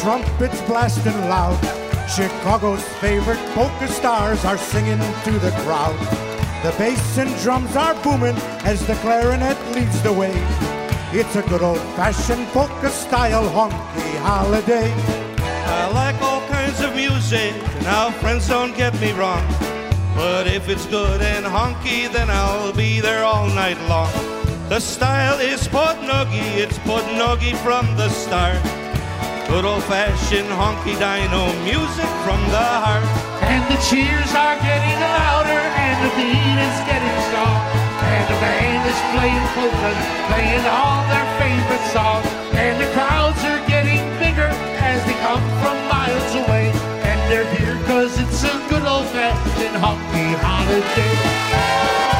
trumpets blasting loud. Chicago's favorite polka stars are singing to the crowd. The bass and drums are booming as the clarinet leads the way. It's a good old-fashioned polka style honky holiday. I like all kinds of music. Now, friends, don't get me wrong. But if it's good and honky, then I'll be there all night long. The style is Podnogi, it's Podnogi from the start. Good old fashioned honky dino music from the heart. And the cheers are getting louder and the beat is getting strong. And the band is playing polkas, playing all their favorite songs. And the crowds are getting bigger as they come from miles away. And they're here cause it's a good old fashioned honky holiday.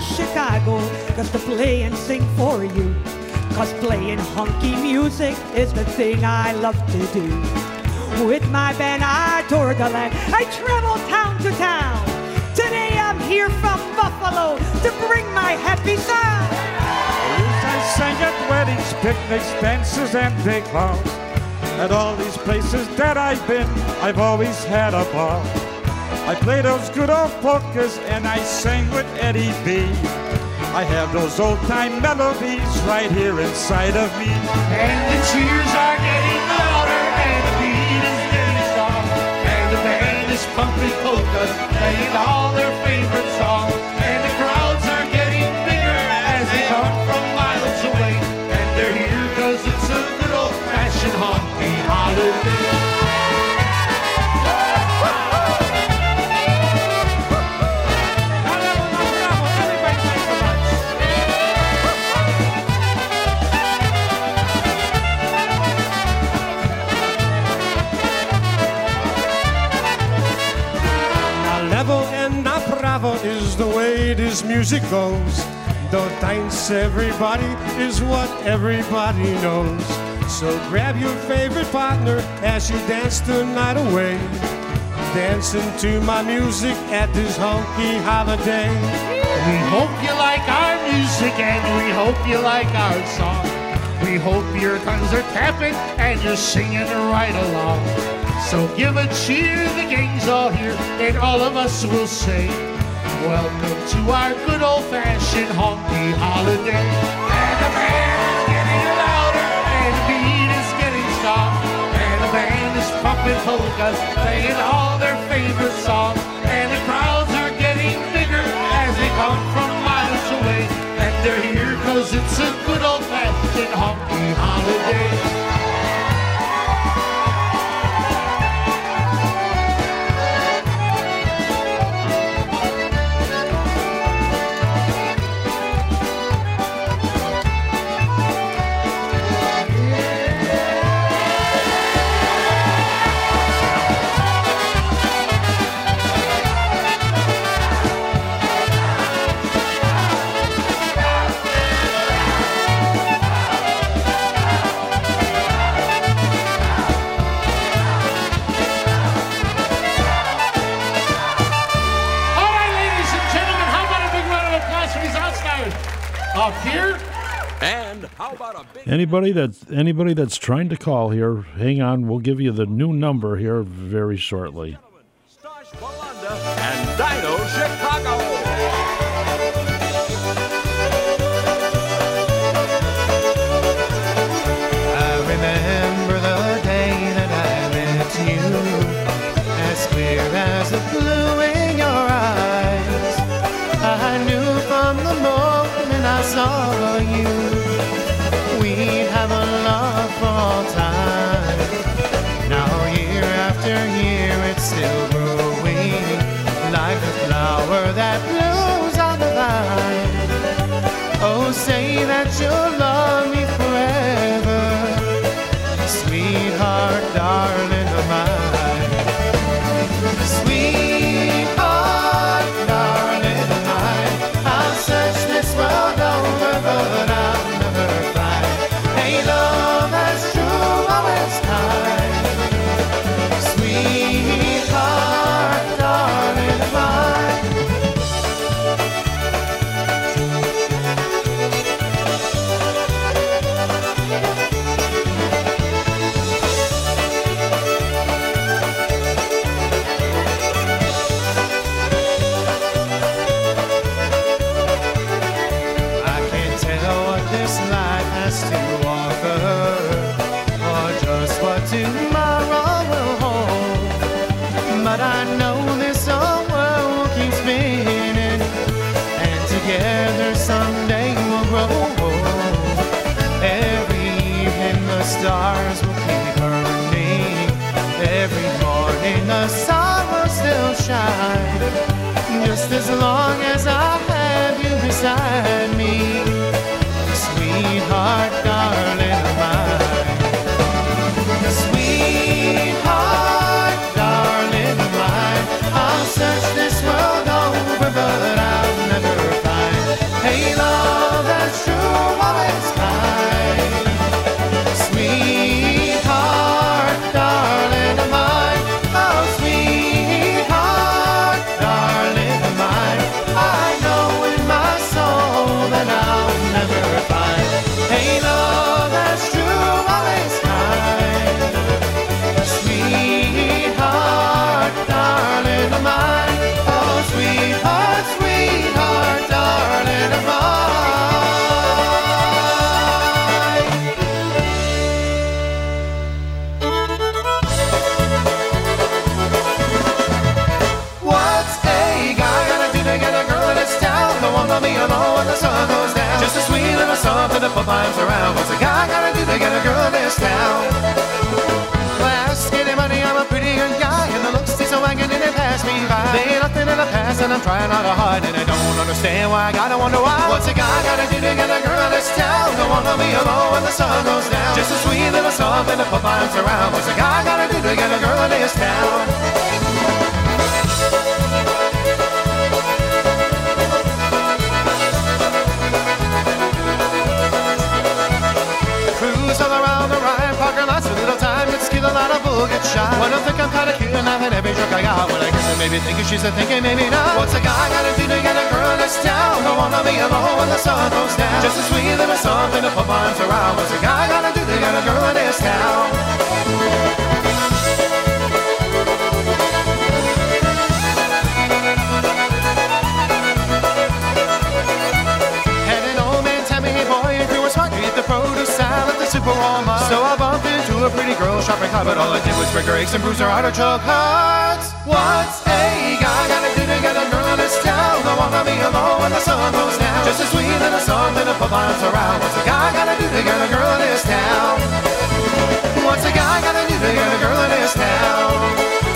Chicago just to play and sing for you. Cause playing honky music is the thing I love to do. With my band, I tour the land. I travel town to town. Today I'm here from Buffalo to bring my happy sound. I sang at weddings, picnics, dances, and big balls. At all these places that I've been, I've always had a ball. I play those good old polkas and I sang with Eddie B. I have those old time melodies right here inside of me. And the cheers are getting louder and the beat is getting strong. And the band is pumping polkas, playing all their favorite songs. And the crowds are getting bigger as they come from miles away. And they're here cause it's a good old fashioned honky. Is the way this music goes. Don't dance everybody is what everybody knows. So grab your favorite partner as you dance the night away. Dancing to my music at this honky holiday. We hope you like our music and we hope you like our song. We hope your tongues are tapping and you're singing right along. So give a cheer, the gang's all here, and all of us will say, Welcome to our good old fashioned honky holiday. And the band is getting louder and the beat is getting strong. And the band is pumping polkas, playing all their favorite songs. And the crowds are getting bigger as they come from miles away. And they're here cause it's a good old fashioned honky holiday. Anybody that's anybody that's trying to call here, hang on. We'll give you the new number here very shortly. And I'm trying not to hide, and I don't understand why. I gotta wonder why. What's a guy gotta do to get a girl in this town? One to be alone when the sun goes down. Just a sweet little something to put my arms around. What's a guy gotta do to get a girl in this town? Lot get shot. When I think I'm kinda cute and I've had every joke I got, when I guess I maybe thinking she's a thinking, maybe not. What's a guy gotta do to get a girl in this town? Don't wanna be alone when the sun goes down. Just a sweet little something to put my arms around. What's a guy gotta do to get a girl in this town? Had an old man tell me, hey boy, if you were smart, you'd eat the produce salad the super. So I bumped into a pretty girl shopping cart, but all I did was break her eggs and bruise her artichoke hearts. What's a guy gotta do to get a girl in this town? I wanna be alone when the sun goes down. Just a sweet little to put my arms around. What's a guy gotta do to get a girl in this town? What's a guy gotta do to get a girl in this town?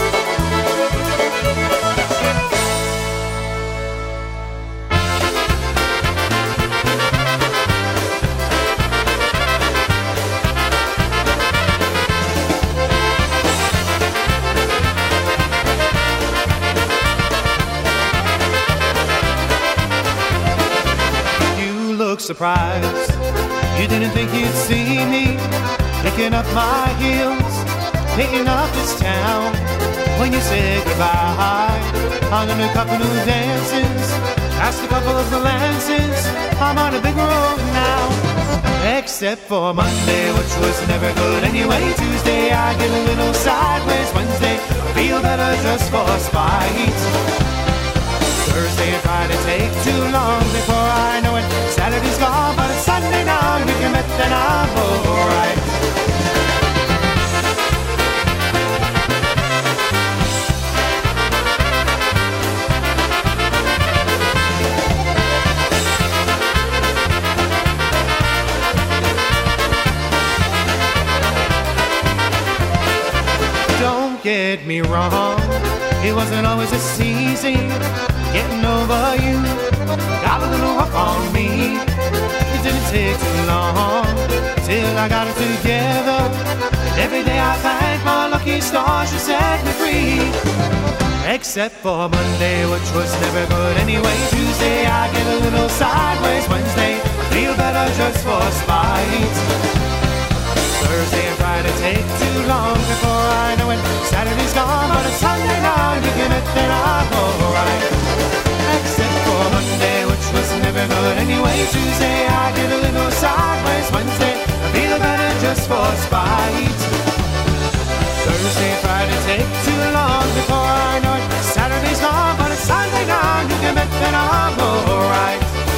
Surprised. You didn't think you'd see me picking up my heels, hitting up this town. When you said goodbye I'm on a new couple new dances, past a couple of glances, I'm on a big road now. Except for Monday, which was never good anyway. Tuesday, I get a little sideways. Wednesday, I feel better just for spite. Thursday and Friday take too long before I know it. Saturday's gone, but it's Sunday now. You can bet that I'm alright. Don't get me wrong, it wasn't always this easy getting over you. Got a little rough on me. It didn't take too long till I got it together. And every day I thank my lucky stars she set me free. Except for Monday, which was never good anyway. Tuesday I get a little sideways. Wednesday feel better just for spite. Thursday and Friday take too long before I know it. Saturday's gone, but it's Sunday now. You can bet that I'm alright. Except for Monday, which was never good anyway. Tuesday I get a little sideways. Wednesday I feel better just for spite. Thursday Friday take too long before I know it. Saturday's gone, but it's Sunday now. You can bet that I'm alright.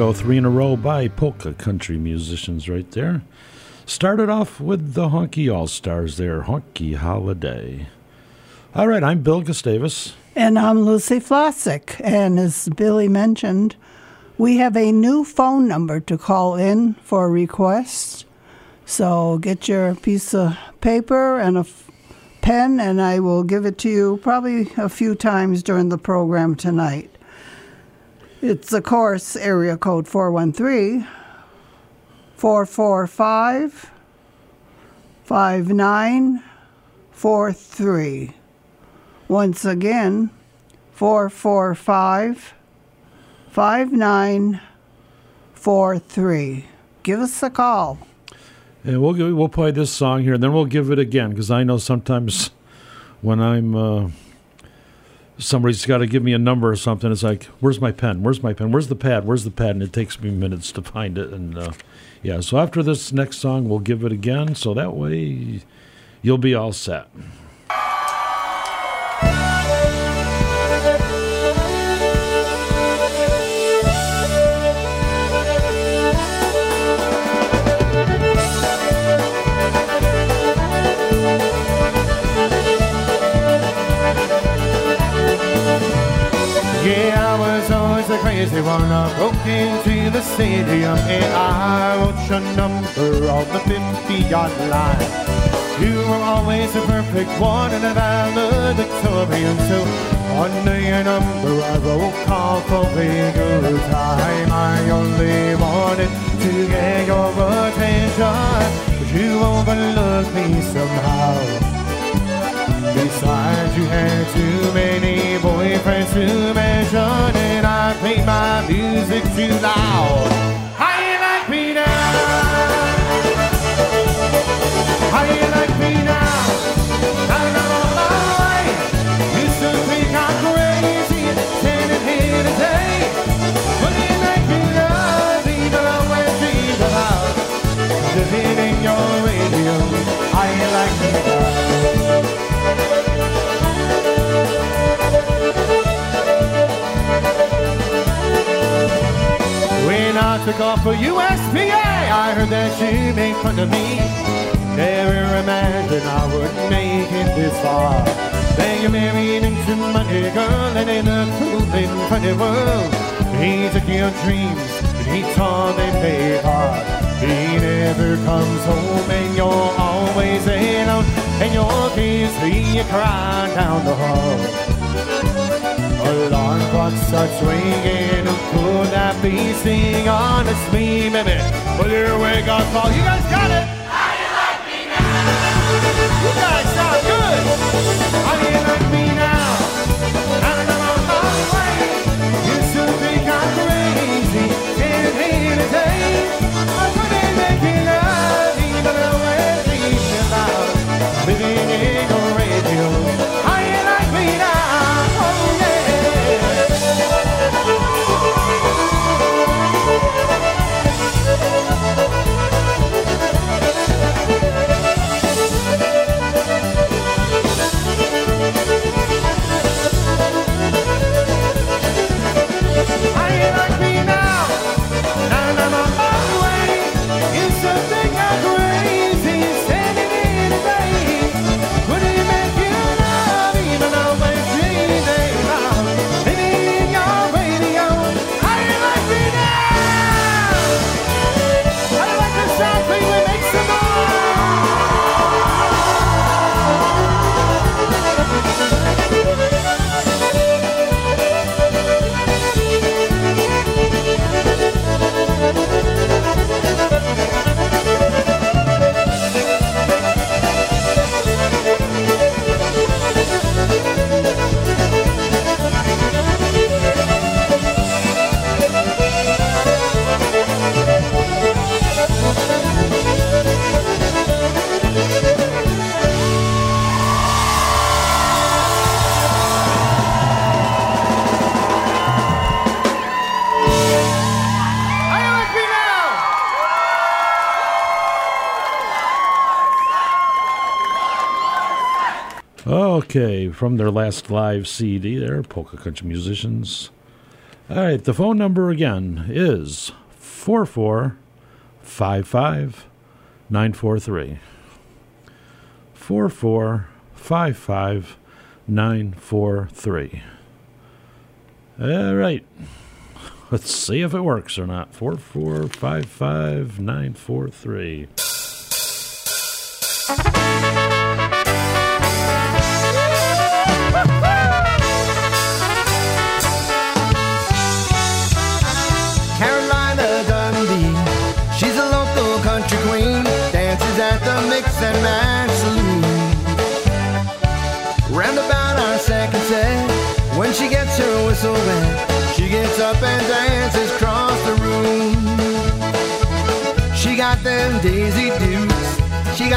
Go. Three in a row by polka country musicians right there. Started off with the Honky All Stars there, Honky Holiday. All right, I'm Bill Gustavus. And I'm Lucy Flossick. And as Billy mentioned, we have a new phone number to call in for requests. So get your piece of paper and a f- pen, and I will give it to you probably a few times during the program tonight. It's, of course, area code 413 445 5943. Once again, 445 5943. Give us a call. And we'll we'll play this song here, and then we'll give it again because I know sometimes when I'm uh, somebody's got to give me a number or something. It's like, where's my pen? Where's my pen? Where's the pad? Where's the pad? And it takes me minutes to find it. And uh, yeah, so after this next song, we'll give it again, so that way you'll be all set. Always the crazy one. I broke into the stadium and I wrote your number on the 50 yard line. You were always the perfect one and a valedictorian. So under your number I wrote call for a good time. I only wanted to get your attention, but you overlooked me somehow. Besides, you had too many boyfriends to mention, and I played my music too loud. How you like me now? How you like me now? I'm on my way, you still think I'm crazy, standing here today. But you like me now, even I dream about living in your radio. How you like me now? When I took off for USPA, I heard that you made fun of me. Never imagined I would make it this far. Then you married into money, girl, and in a cool and funny world. He took your dreams, and he tore them apart. He never comes home, and you're always alone. And your kids see you cry down the hall. Alarm clock starts ringing. Who could that be? Sing honest me, baby. Will your wake up call? You guys got it. How you like me now? You guys sound good. How do you like me now? I'm on my way, you still think I'm crazy. Can't hear today. I couldn't make it from their last live CD there, Polka Country Musicians. All right, the phone number again is four four five five nine four three. Four four five five nine four three. All right, Let's see if it works or not. 4455943.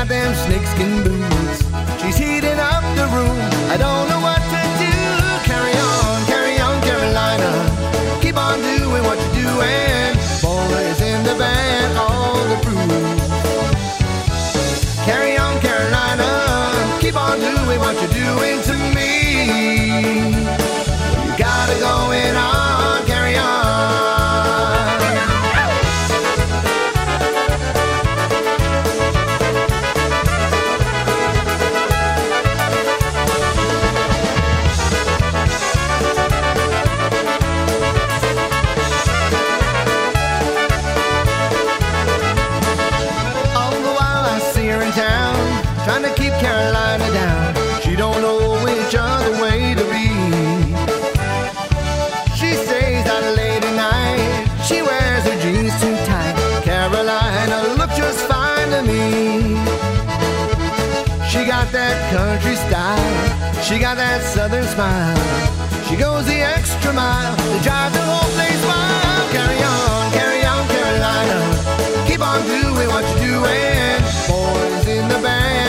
goddamn snakeskin boots. She's heating up the room. I don't know what to do. Carry on, carry on, Carolina. Keep on doing what you're doing. Boys in the band, all the proof. Carry on, Carolina. Keep on doing what you're doing to me. You got it going on. She got that southern smile. She goes the extra mile to drive the whole place wild. Carry on, carry on, Carolina. Keep on doing what you're doing. Boys in the band.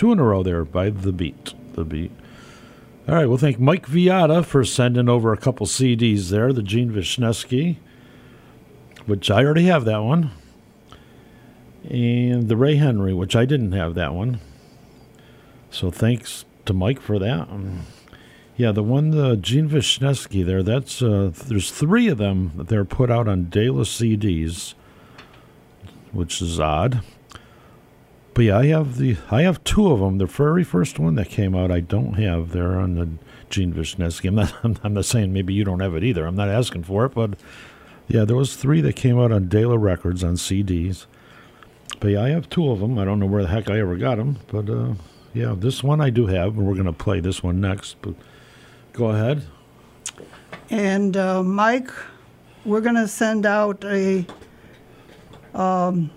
Two in a row there by The Beat. The Beat. All right, we'll thank Mike Viata for sending over a couple CDs there. The Gene Wisniewski, which I already have that one. And the Ray Henry, which I didn't have that one. So thanks to Mike for that. Yeah, the one, the Gene Wisniewski there, that's, uh, there's three of them that they're put out on De CDs which is odd. But yeah, I have the I have two of them. The very first one that came out, I don't have there on the Gene Wisniewski. I'm not I'm not saying maybe you don't have it either. I'm not asking for it, but yeah, there was three that came out on De La Records on CDs. But yeah, I have two of them. I don't know where the heck I ever got them, but uh, yeah, this one I do have, and we're gonna play this one next. But go ahead. And uh, Mike, we're going to send out a um,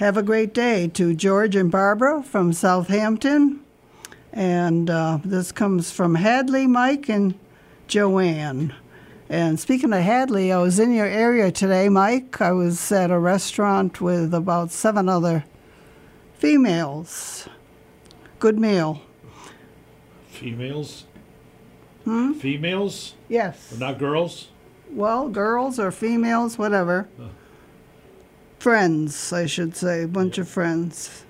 have a great day to George and Barbara from Southampton. And uh, this comes from Hadley, Mike, and Joanne. And speaking of Hadley, I was in your area today, Mike. I was at a restaurant with about seven other females. Good meal. Females. Hmm? Females. Yes. Not girls. Well, girls or females, whatever. Friends, I should say, a bunch of friends.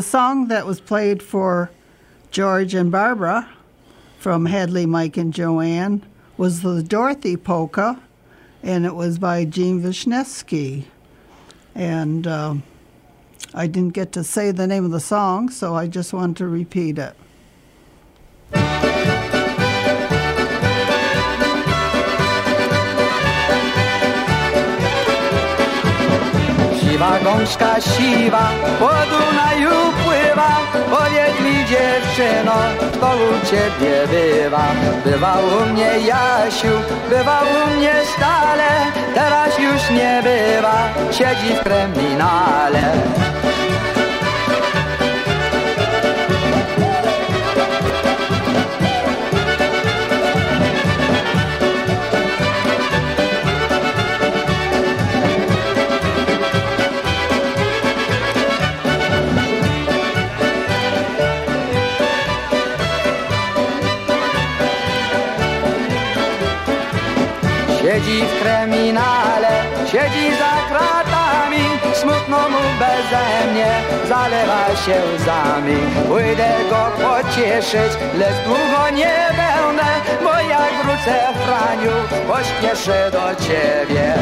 The song that was played for George and Barbara from Hadley, Mike, and Joanne was the Dorothy Polka, and it was by Gene Wisniewski. And um I didn't get to say the name of the song, so I just wanted to repeat it. Siwa gąska siwa, po Dunaju pływa, powiedz mi dziewczyno, kto u ciebie bywa? Bywał u mnie Jasiu, bywał u mnie stale, teraz już nie bywa, siedzi w kryminale. Siedzi w kryminale, siedzi za kratami Smutno mu beze mnie, zalewa się łzami. Pójdę go pocieszyć, lecz długo nie będę Bo jak wrócę Franiu, pośpieszę do ciebie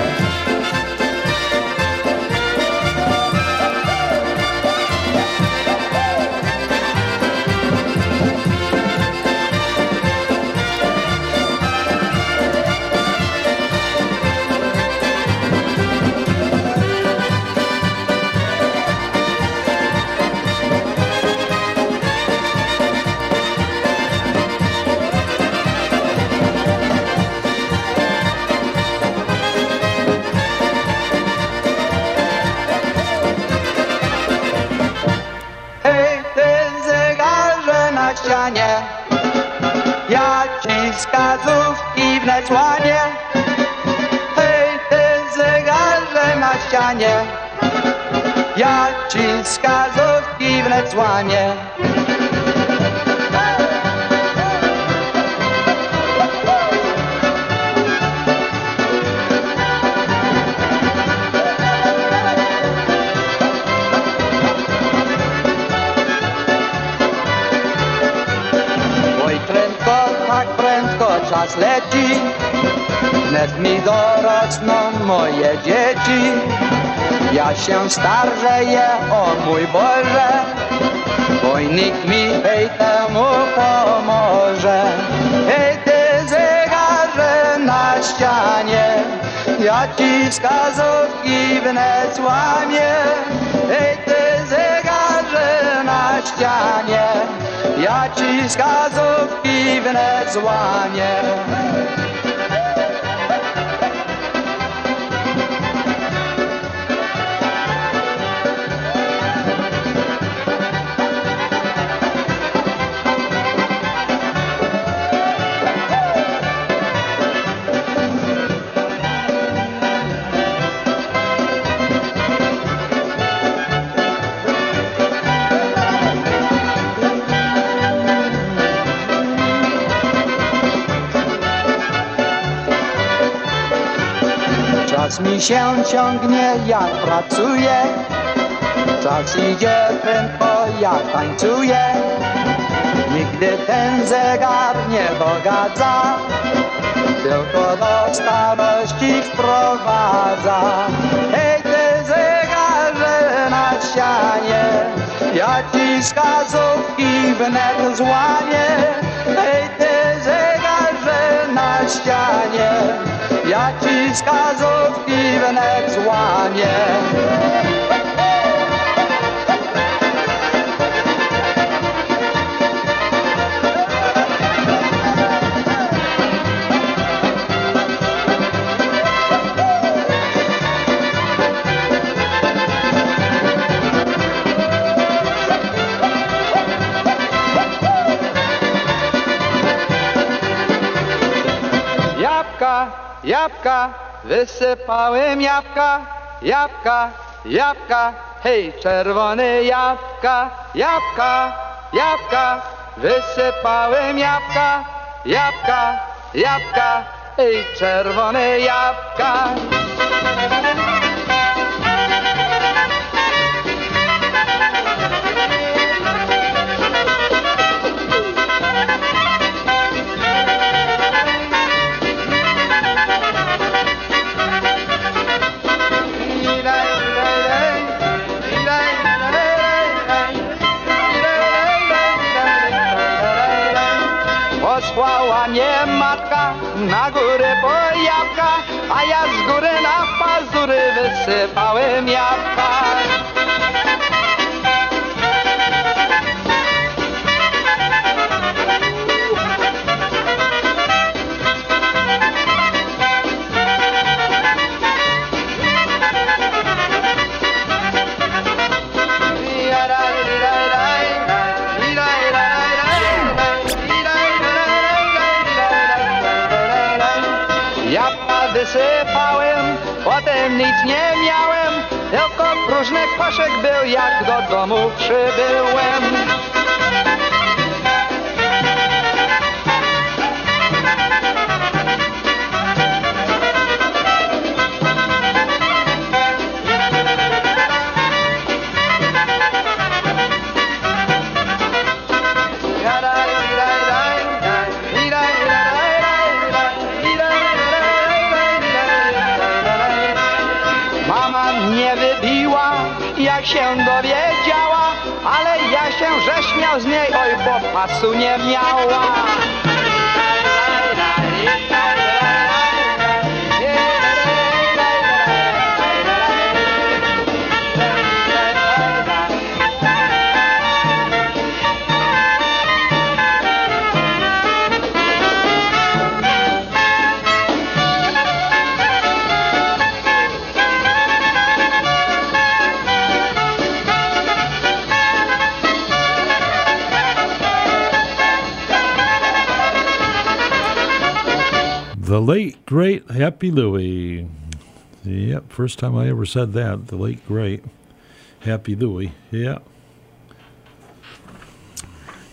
ścianie Ja ci wskazówki wnet łamię tak prędko czas leci. Wnet mi dorosną moje dzieci Ja się starzeję, o mój Boże Bo nikt mi hej temu pomoże. Hej, ty zegarze na ścianie Ja ci wskazówki wnet złamię Hej, ty zegarze na ścianie Ja ci wskazówki wnet złamię Mi się ciągnie, jak pracuję. Czas idzie prędko, jak tańcuję. Nigdy ten zegar nie dogadza Tylko do starości wprowadza. Hej, ty zegarze na ścianie Ja ci wskazówki wnet złamię naciska z wnet złamie. Jabłka, wysypałem jabłka, jabłka, jabłka, hej, czerwone jabłka, jabłka, jabłka, wysypałem jabłka, jabłka, jabłka, hej, czerwone jabłka. Domu przybyłem. Mama mnie wybiła, jak się dowiedziała, Roześmiał z niej, oj, popasu nie miała. The late great Happy Louie. Yep, first time I ever said that. The late great Happy Louie. Yeah.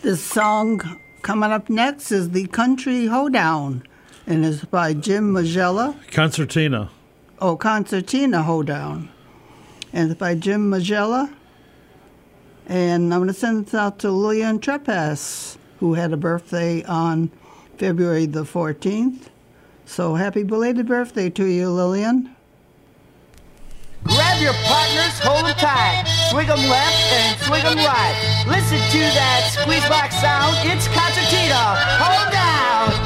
This song coming up next is The Country Hoedown, and is by Jim Magella. Concertina. Oh, Concertina Hoedown. And it's by Jim Magella. And I'm going to send this out to Lillian Trepass, who had a birthday on February the 14th. So happy belated birthday to you, Lillian. Grab your partners, hold them tight. Swing them left and swing them right. Listen to that squeeze box sound. It's concertina. Hoedown.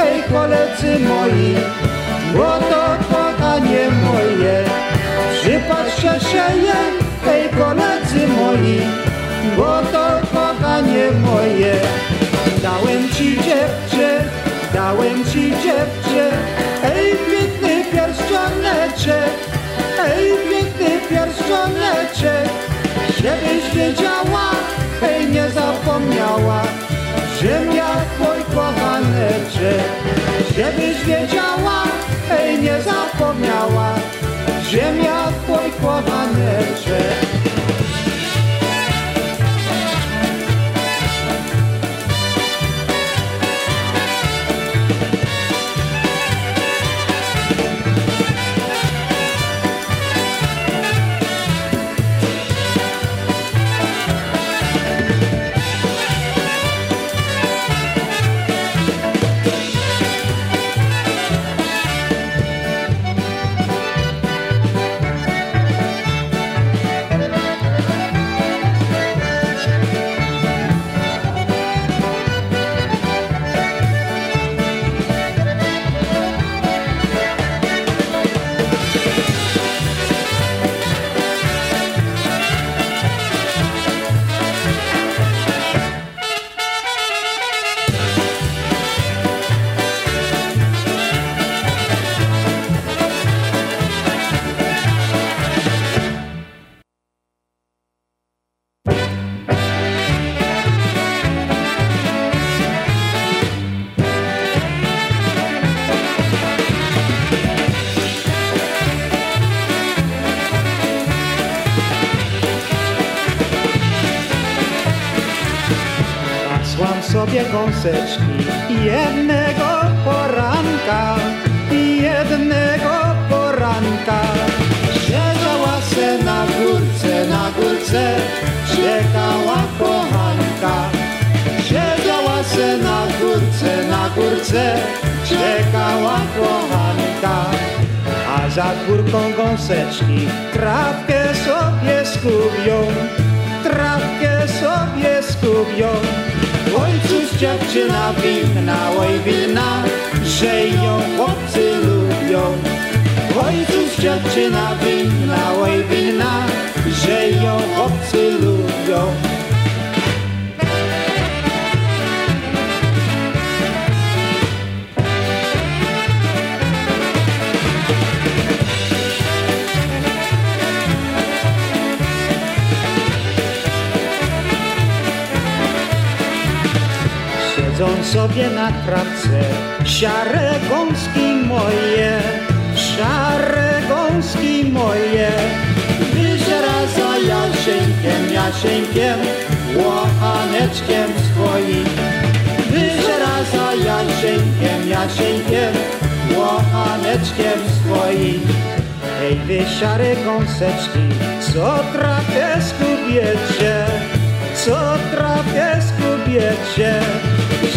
Hej koledzy moi, bo to kochanie moje. Przypatrzcie się jej, hej koledzy moi, bo to kochanie moje. Dałem ci dziewczę, dałem ci dziewczę, ej piękny pierścioneczek, ej piękny pierścioneczek, żebyś wiedziała, ej nie zapomniała, żem ja serce Żebyś wiedziała, ej nie zapomniała Ziemia twój kłaneczek sobie gąseczki jednego poranka, jednego poranka. Siedziała se na górce, na górce, czekała kochanka. Siedziała se na górce, na górce, czekała kochanka. A za górką gąseczki trawkę sobie skubią, trawkę sobie skubią. Dziewczyna winna, oj winna, że ją chłopcy lubią. Ojców dziewczyna winna, oj winna, że ją chłopcy lubią. Siedzą sobie na trawce szare gąski moje, szare gąski moje. Wyżera za Jasieńkiem, Jasieńkiem, łochaneczkiem swoim. Wyżera za Jasieńkiem, Jasieńkiem, łochaneczkiem swoim. Hej wy szare gąseczki, co trawkę skubiecie, co trawkę skubiecie.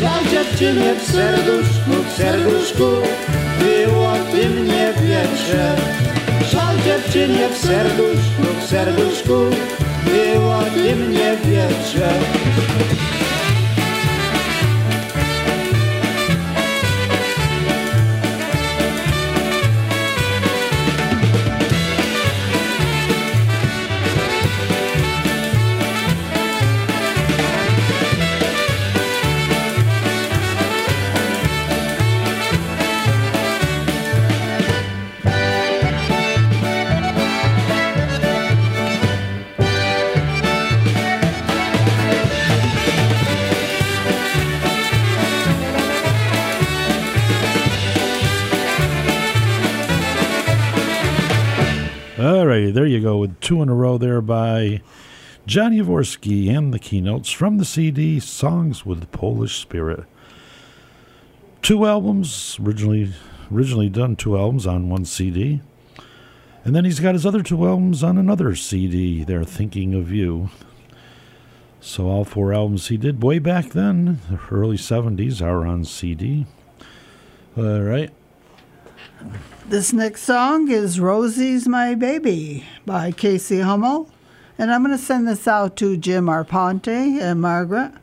Żal dziewczynie w serduszku, w serduszku, było tym nie wiecie. Żal dziewczynie w serduszku, w serduszku Było tym nie wietrze there by Johnny Jaworski and the keynotes from the CD Songs with the Polish Spirit. Two albums, originally originally done two albums on one CD. And then he's got his other two albums on another CD. They're Thinking of You. So all four albums he did way back then, the early 70s, are on CD. All right. This next song is Rosie's My Baby by Casey Hummel. And I'm going to send this out to Jim Arponte and Margaret.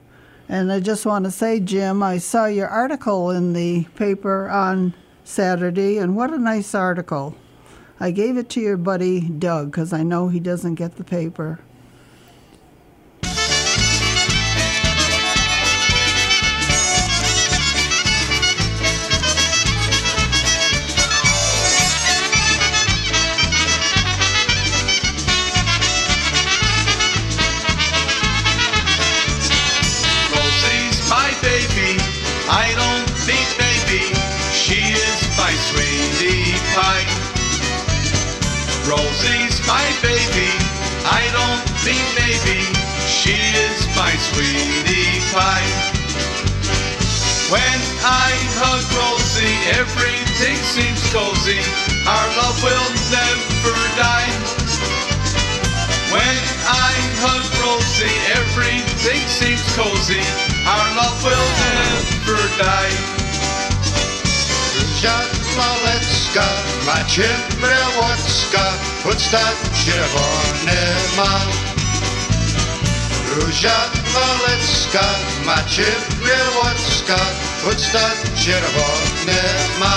And I just want to say, Jim, I saw your article in the paper on Saturday, and what a nice article. I gave it to your buddy Doug because I know he doesn't get the paper. Baby. I don't think maybe she is my sweetie pie. When I hug Rosie, everything seems cozy. Our love will never die. When I hug Rosie, everything seems cozy. Our love will never die. Róża malecka, macie brełocka, podstać czerwone ma. Róża malecka, macie brełocka, podstać czerwone ma.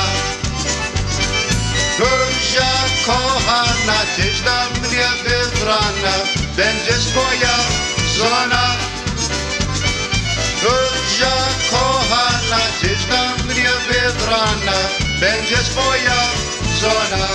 Róża kochana, tyś dla mnie wybrana, będziesz moja żona. Róża kochana, tyś dla mnie wybrana, będziesz moja żona.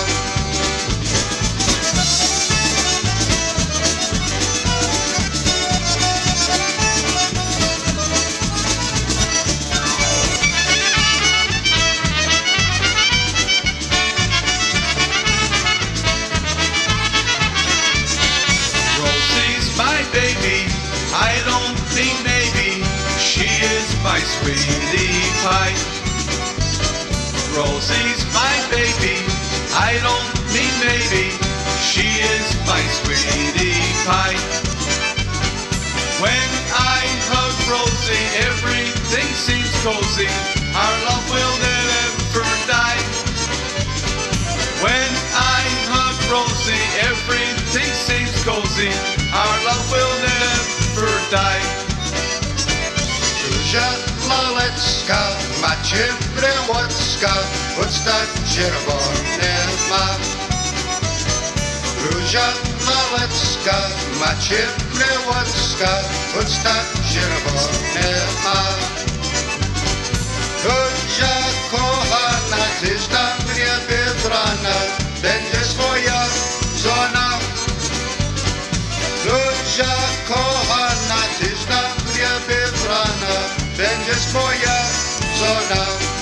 Rosie's my baby. I don't think maybe she is my sweetie pie. Rosie's my baby. I don't mean maybe she is my sweetie pie. When I hug Rosie, everything seems cozy. Our love will never die. When I hug Rosie, everything seems cozy. Our love will never die. Róża malecka, Macie bremoczka, poczta czerwone ma. Gruzia maleczka, macie bremoczka, poczta czerwone ma. Gruzia kochana, tyś tam mnie wybrana, będzie swoja żona. Gruzia kochana, tyś tam mnie wybrana, będzie swoja. Żona. się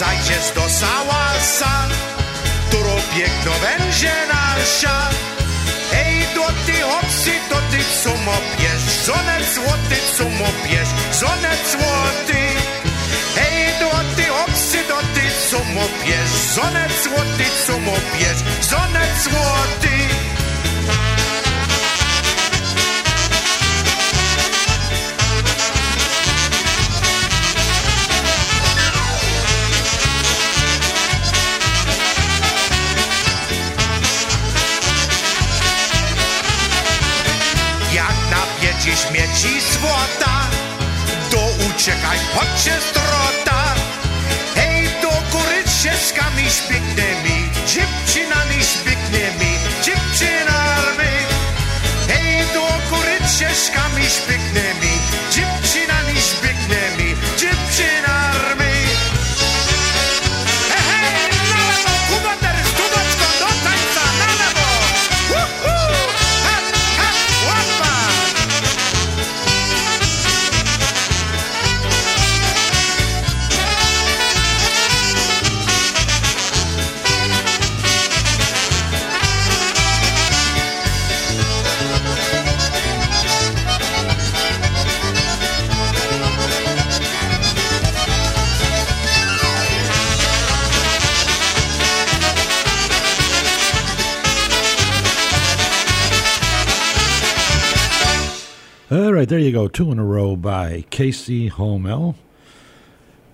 zajdziesz do sałasa, to piękno będzie nasza. Ej, do ty hopsy, do ty co mopiesz, zonet złoty, co mopiesz, zonet złoty. Ej, do ty hopsy, do ty co mopiesz, zonet złoty, co mopiesz, zonet złoty. wyrzuci śmieci złota. To uciekaj, chodź się strota Hej, do góry z sieskami, z pięknymi dziewczynami, z there you go. Two in a row by Casey Homel.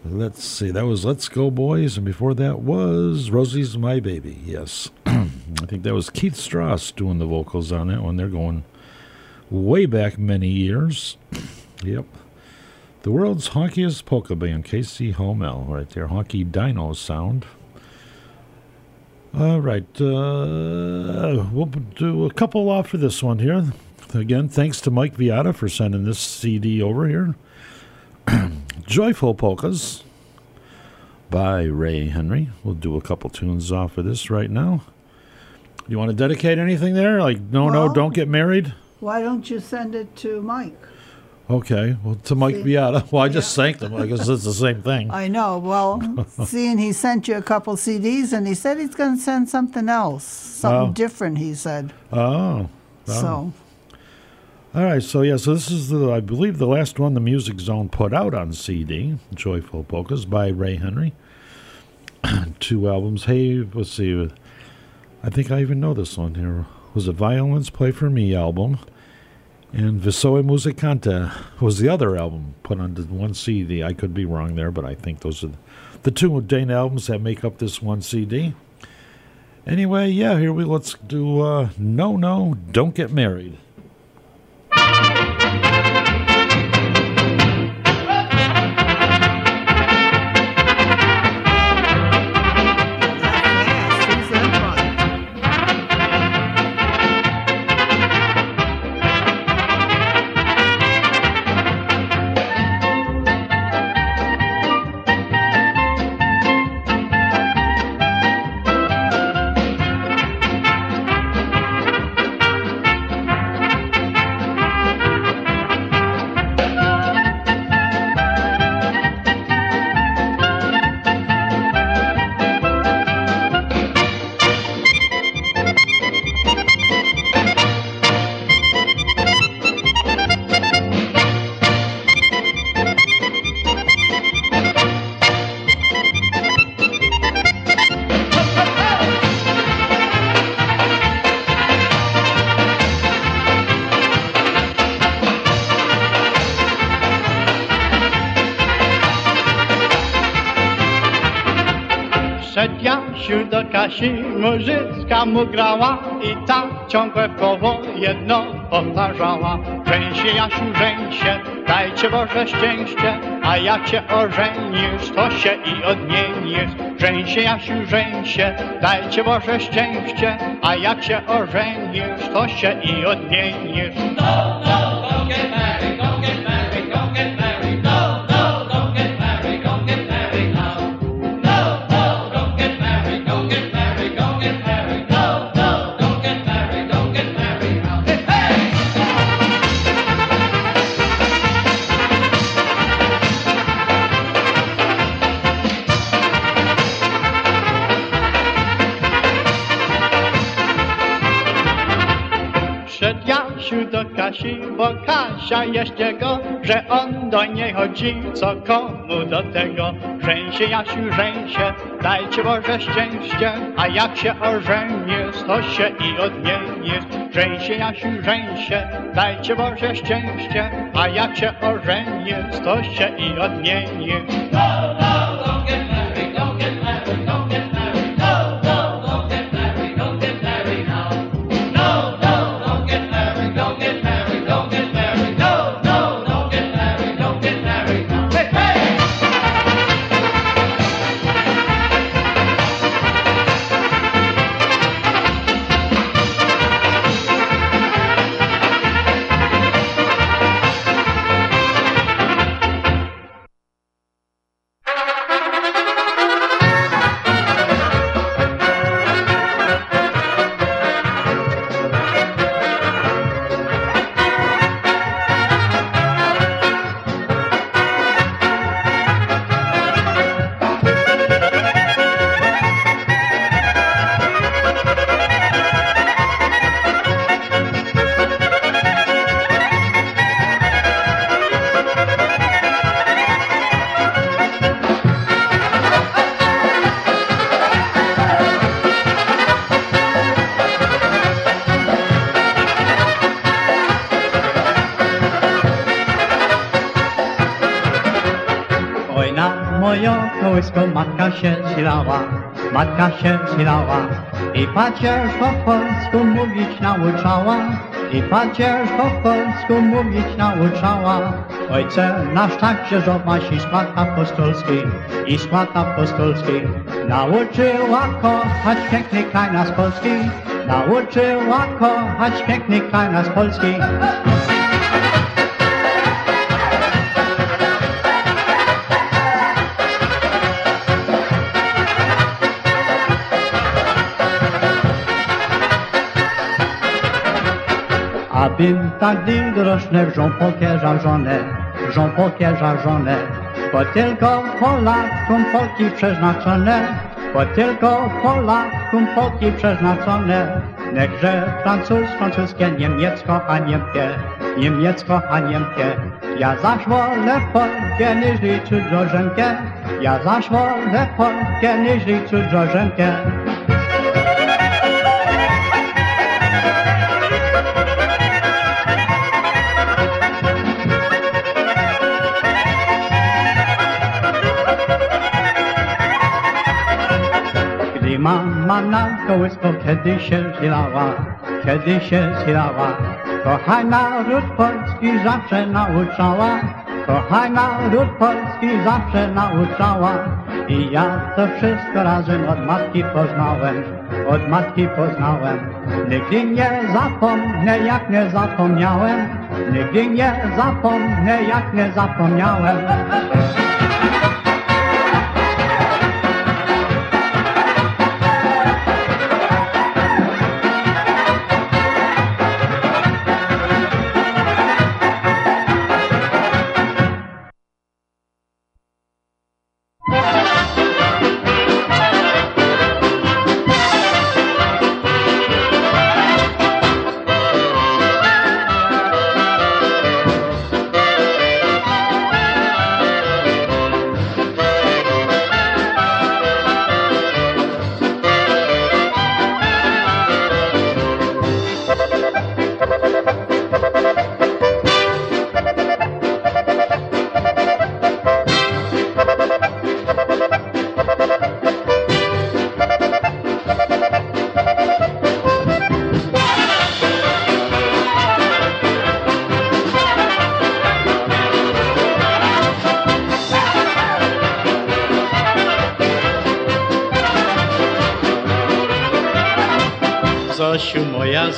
Let's see. That was Let's Go Boys, and before that was Rosie's My Baby. Yes. I think that was Keith Strauss doing the vocals on that one. They're going way back many years. yep. The world's honkiest polka band, Casey Homel, right there. Honky Dino sound. All right. Uh, we'll do a couple off for this one here. Again, thanks to Mike Viata for sending this CD over here. Joyful Polkas by Ray Henry. We'll do a couple tunes off of this right now. You want to dedicate anything there? Like, no, no, don't get married? Why don't you send it to Mike? Okay. Well, to Mike See? Viata. Well, I just thanked him. I guess it's the same thing. I know. Well, seeing he sent you a couple CDs, and he said he's going to send something else, something Oh. different. He said. Oh. oh. So All right, so yeah, so this is the I believe the last one the Music Zone put out on CD, Joyful Polkas by Ray Henry. Two albums. Hey, let's see. I think I even know this one here. Was a Violins Play for Me album? And Visoe Musicante was the other album put on the one CD. I could be wrong there, but I think those are the two Dane albums that make up this one CD. Anyway, yeah, here we let's do uh, No No Don't Get Married. Muzyczka mu grała i ta ciągle w koło jedno powtarzała. Żeń się Jasiu, dajcie Boże szczęście, a jak się ożenisz, to się i odmienisz. Żeń się Jasiu, dajcie Boże szczęście, a jak się ożenisz, to się i odmienisz. Kasia jeszcze go, że on do niej chodzi, co komu do tego. Żeń się Jasiu, żeń się, dajcie Boże szczęście, a jak się ożenię, to się i odmienię. Żeń się Jasiu, żeń się, dajcie Boże szczęście, a jak się ożenię, to się i odmienię. Się silała, matka się silała i pacierz po polsku mówić nauczała, i pacierz po polsku mówić nauczała. Ojcze nasz tak księżoma i skład apostolski, i skład apostolski nauczyła kochać piękny kraj nas Polski, nauczyła kochać piękny kraj nas Polski. Abym tak dorośle żon pokierza żonę, żon pokierza żonę, bo tylko Polakom Polki przeznaczone, bo tylko Polakom Polki przeznaczone. Niechże Francuz, francuskie, niemiecko, a niemkie, niemiecko, a niemkie. Ja zaś wolę Polkę, niż cudzoziemkę, ja zaś wolę Polkę, niż cudzoziemkę. Kołysko kiedy się silała, kiedy się silała, kochaj naród polski zawsze nauczała, kochaj naród polski zawsze nauczała. I ja to wszystko razem od matki poznałem, od matki poznałem. Nigdy nie zapomnę, jak nie zapomniałem, nigdy nie zapomnę, jak nie zapomniałem.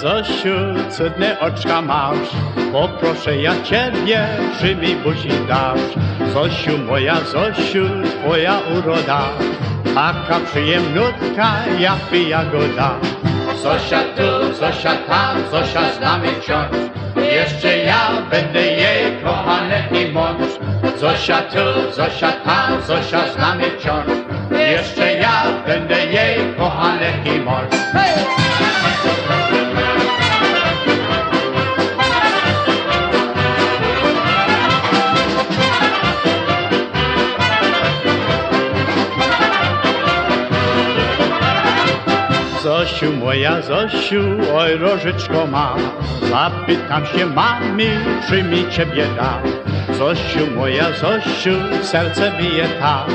Zosiu, cudne oczka masz, poproszę ja ciebie, przyjmij buzi dasz. Zosiu, moja Zosiu, twoja uroda, taka przyjemnutka, jakby jagoda. Zosia tu, Zosia tam, Zosia z nami wciąż, jeszcze ja będę jej kochany i mąż. Zosia tu, Zosia tam, Zosia z nami wciąż, jeszcze ja będę jej kochany i mąż. Zosiu, moja Zosiu, oj rożyczko ma, zapytam się mami, czy mi ciebie da. Zosiu, moja Zosiu, serce bije tak,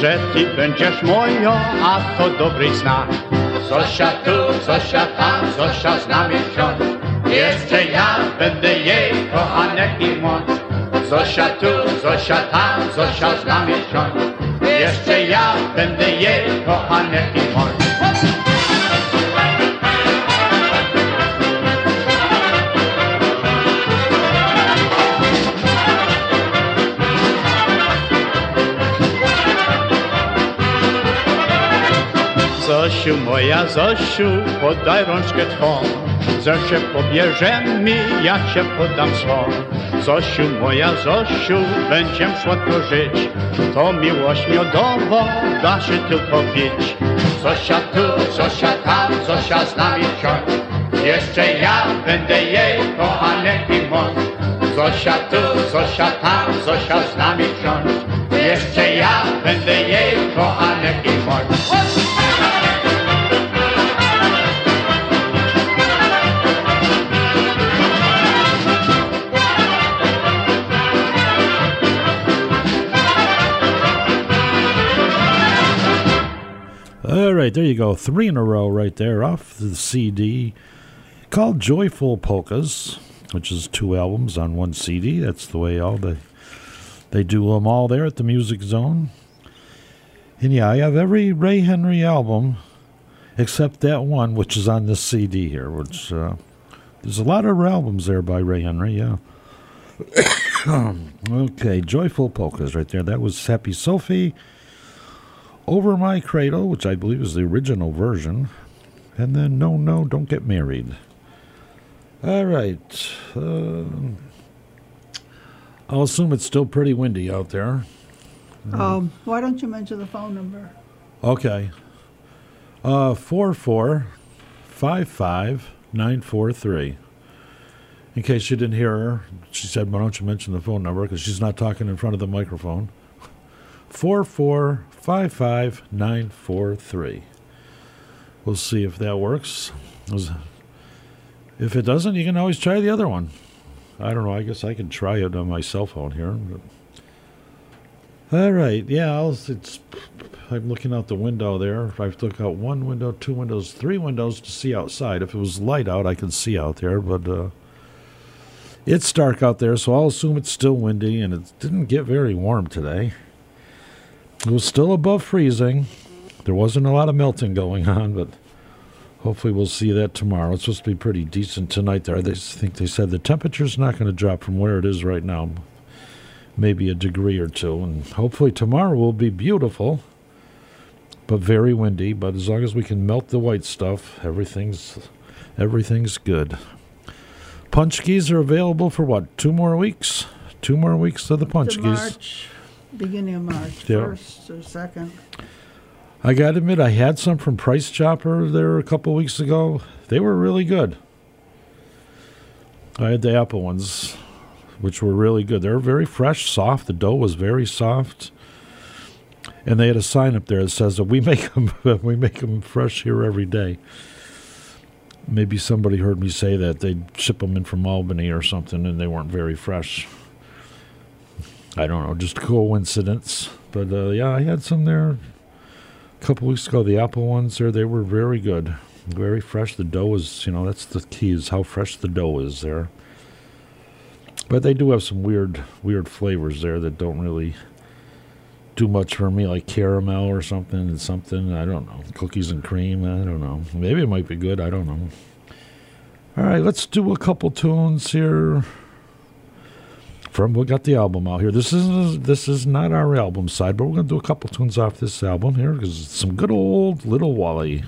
że ty będziesz moją, a to dobry znak. Zosia tu, Zosia tam, Zosia z nami wciąż, jeszcze ja będę jej kochanek i mąż. Zosia tu, Zosia tam, Zosia z nami wciąż, jeszcze ja będę jej kochanek i mąż. Zosiu, moja Zosiu, podaj rączkę twą, się pobierze mi, ja cię podam swą. Zosiu, moja Zosiu, będziem słodko żyć, to miłość miodowo da się tylko pić. Zosia tu, Zosia tam, Zosia z nami wciąż, jeszcze ja będę jej kochanek i mąż. Zosia tu, Zosia tam, Zosia z nami wciąż, jeszcze ja będę jej kochanek i mąż. Right, there you go. Three in a row right there off the CD called Joyful Polkas, which is two albums on one CD. That's the way all the they do them all there at the Music Zone. And yeah, I have every Ray Henry album except that one, which is on this CD here. Which uh, there's a lot of albums there by Ray Henry. Yeah. okay, Joyful Polkas right there. That was Happy Sophie. Over My Cradle, which I believe is the original version. And then No, No, Don't Get Married. All right. Uh, I'll assume it's still pretty windy out there. Um, why don't you mention the phone number? Okay. Uh, 4455943. In case you didn't hear her, she said, why don't you mention the phone number? Because she's not talking in front of the microphone. 4455943. We'll see if that works. If it doesn't, you can always try the other one. I don't know. I guess I can try it on my cell phone here. All right. Yeah, I'll, it's. I'm looking out the window there. I've took out one window, two windows, three windows to see outside. If it was light out, I could see out there, but uh, it's dark out there, so I'll assume it's still windy, and it didn't get very warm today. It was still above freezing. There wasn't a lot of melting going on, but hopefully we'll see that tomorrow. It's supposed to be pretty decent tonight there. They think they said the temperature's not going to drop from where it is right now, maybe a degree or two, and hopefully tomorrow will be beautiful, but very windy. But as long as we can melt the white stuff, everything's everything's good. Paczki are available for what? Two more weeks? Two more weeks of the paczki. Beginning of March, Yeah. first or second. I got to admit, I had some from Price Chopper there a couple weeks ago. They were really good. I had the apple ones, which were really good. They're very fresh, soft. The dough was very soft, and they had a sign up there that says that we make them we make them fresh here every day. Maybe somebody heard me say that they ship them in from Albany or something, and they weren't very fresh. I don't know, just coincidence. But uh, yeah, I had some there a couple weeks ago. The apple ones there, they were very good, very fresh. The dough is, you know, that's the key is how fresh the dough is there. But they do have some weird, weird flavors there that don't really do much for me, like caramel or something and something. I don't know. Cookies and cream. I don't know. Maybe it might be good. I don't know. All right, let's do a couple tunes here. From we got the album out here. This is this is not our album side, but we're gonna do a couple tunes off this album here because it's some good old Little Wally.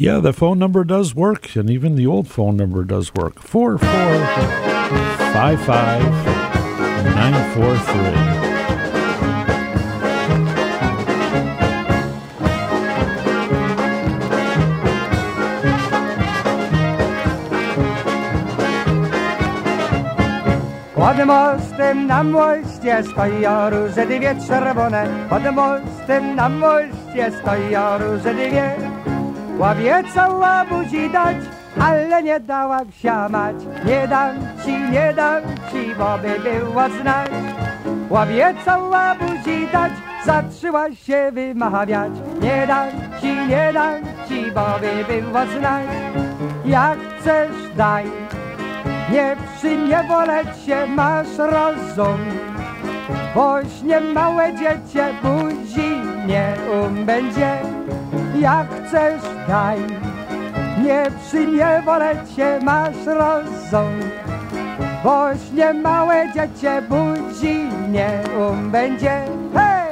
Yeah, the phone number does work, and even the old phone number does work. Four four five five nine four three. Pod mostem na moście stoją róże dwie czerwone Pod mostem na moście stoją róże dwie Ławiecała budzi dać, ale nie dała wsiamać Nie dam ci, nie dam ci, bo by było znać. Ławiecała budzi dać, zaczęła się wymawiać. Nie dam ci, nie dam ci, bo by było znać. Jak chcesz daj, nie przy nie woleć się masz rozum Woźnie małe dziecię buzi nie umbędzie, jak chcesz daj. Nie przyjmie wolecie, masz rozum. Woźnie małe dziecię buzi nie umbędzie, hej!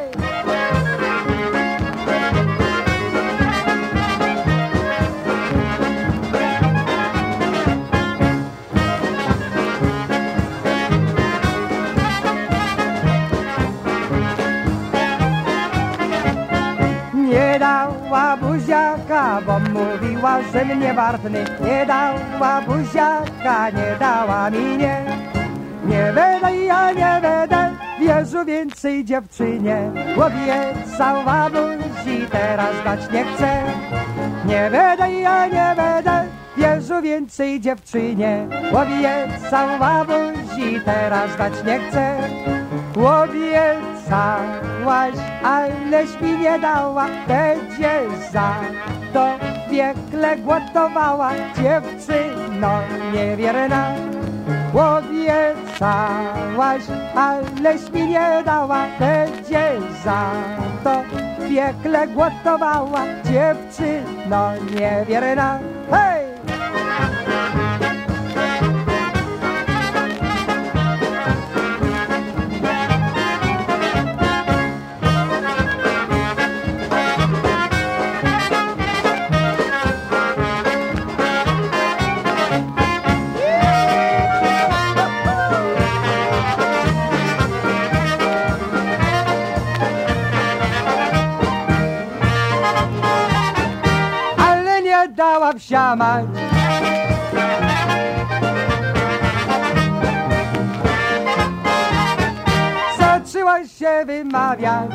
Dała buziaka, bo mówiła, że mnie wartny Nie dała buziaka, nie dała mi nie. Nie będę, ja nie będę wierzył więcej dziewczynie. Obiecała buzi, teraz dać nie chcę. Nie będę, ja nie będę wierzył więcej dziewczynie. Obiecała buzi, teraz dać nie chcę Obiecałaś, aleś mi nie dała, będzie za to wiekle głodowała dziewczyno niewierna. Obiecałaś, aleś mi nie dała, będzie za to wiekle głodowała dziewczyno niewierna. Hej! a. Zaczęła się wymawiać.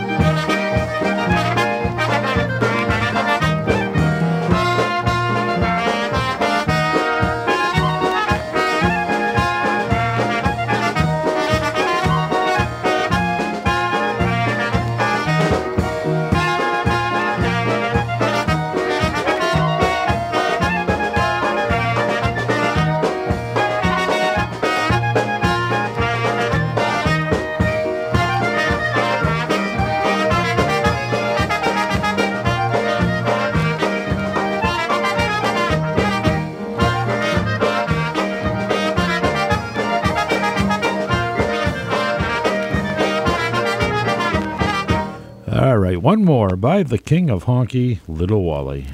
All right, one more by the King of Honky, Little Wally.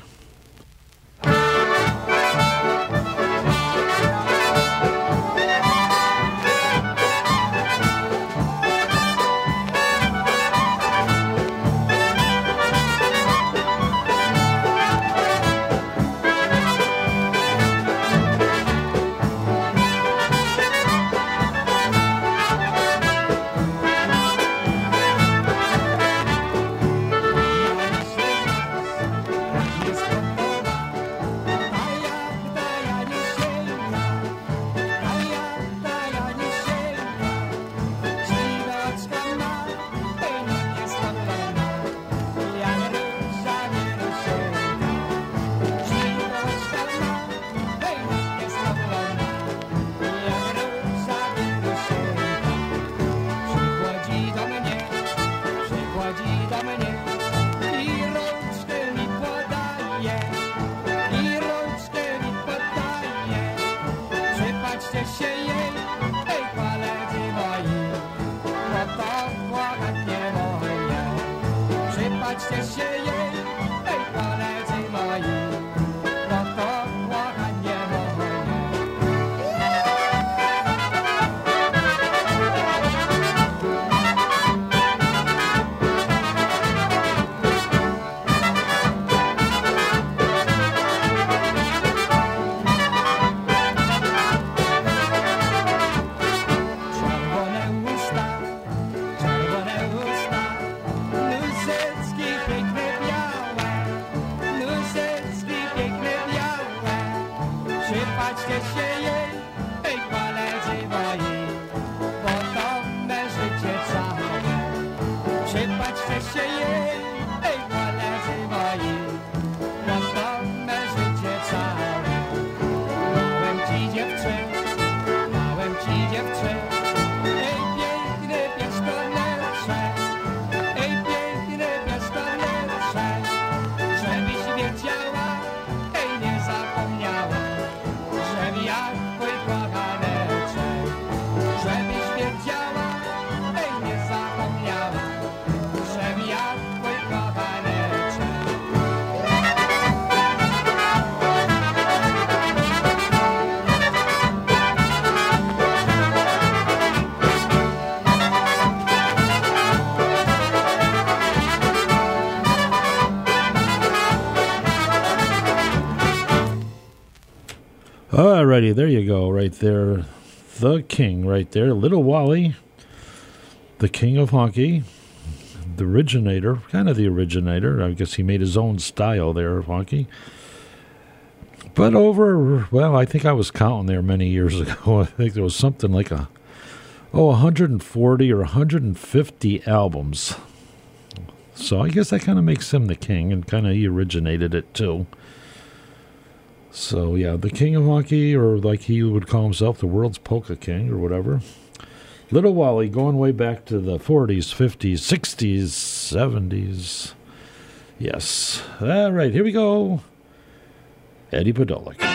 There you go, right there. The King, right there. Little Wally, the King of Honky, the originator, kind of the originator. I guess he made his own style there of honky. But over, well, I think I was counting there many years ago. I think there was something like a, oh, 140 or 150 albums. So I guess that kind of makes him the king, and kind of he originated it too. So yeah, the king of honky, or like he would call himself, the world's polka king, or whatever. Little Wally, going way back to the 40s, 50s, 60s, 70s. Yes. All right, here we go. Eddie Podolik.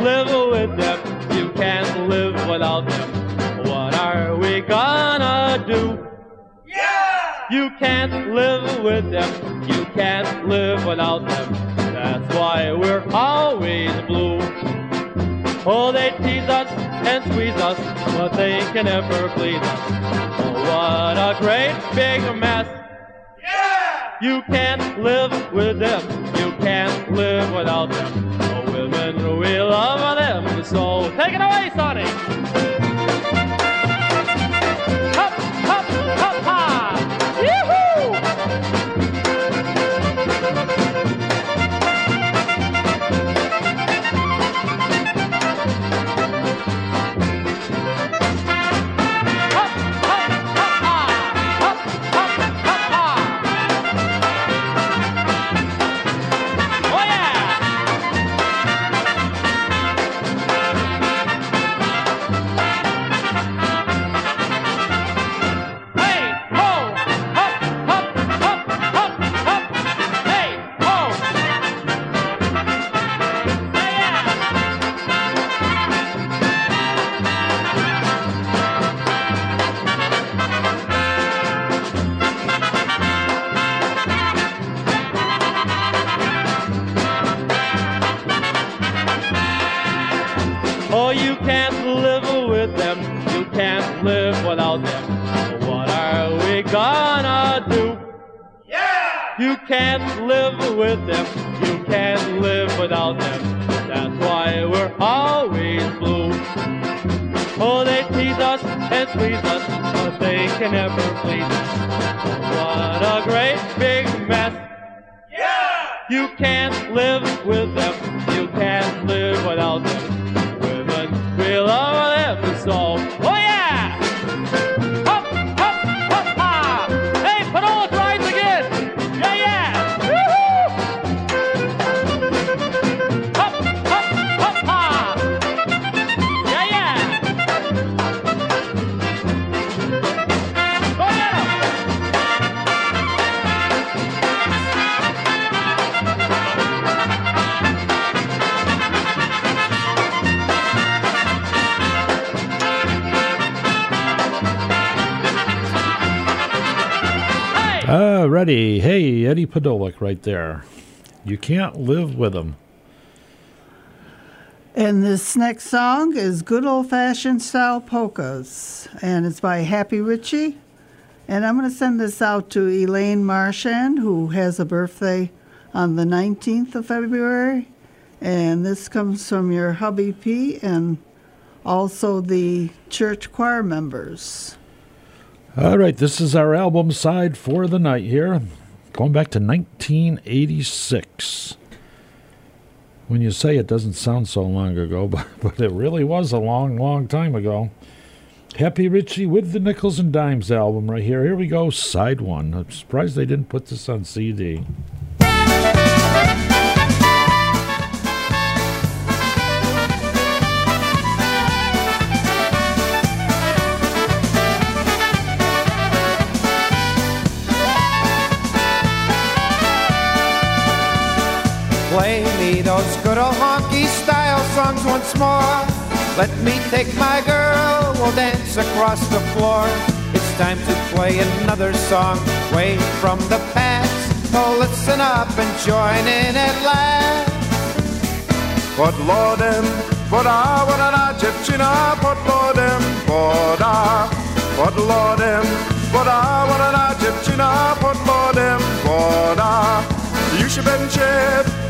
Live with them. You can't live without them. What are we gonna do? Yeah! You can't live with them. You can't live without them. That's why we're always blue. Oh, they tease us and squeeze us, but they can never please us. Oh, what a great big mess. Yeah! You can't live with them. You can't live without them. We love them. So take it away, Sonny. Hop, hop, hop, hop. Podolak right there. You can't live with them. And this next song is Good Old Fashioned Style Polkas, and it's by Happy Ritchie. And I'm going to send this out to Elaine Marchand, who has a birthday on the 19th of February. And this comes from your hubby P and also the church choir members. All right, this is our album side for the night here. Going back to 1986. When you say it doesn't sound so long ago, but, but it really was a long, long time ago. Happy Ritchie with the Nickels and Dimes album right here. Here we go, side one. I'm surprised they didn't put this on CD. Me those good old honky style songs once more. Let me take my girl, we'll dance across the floor. It's time to play another song, way from the past. Oh, listen up and join in at last. Podlodem, voda, voda na dziewczyna, podlodem, woda. Podlodem, voda, voda na dziewczyna, podlodem, woda. już będzie,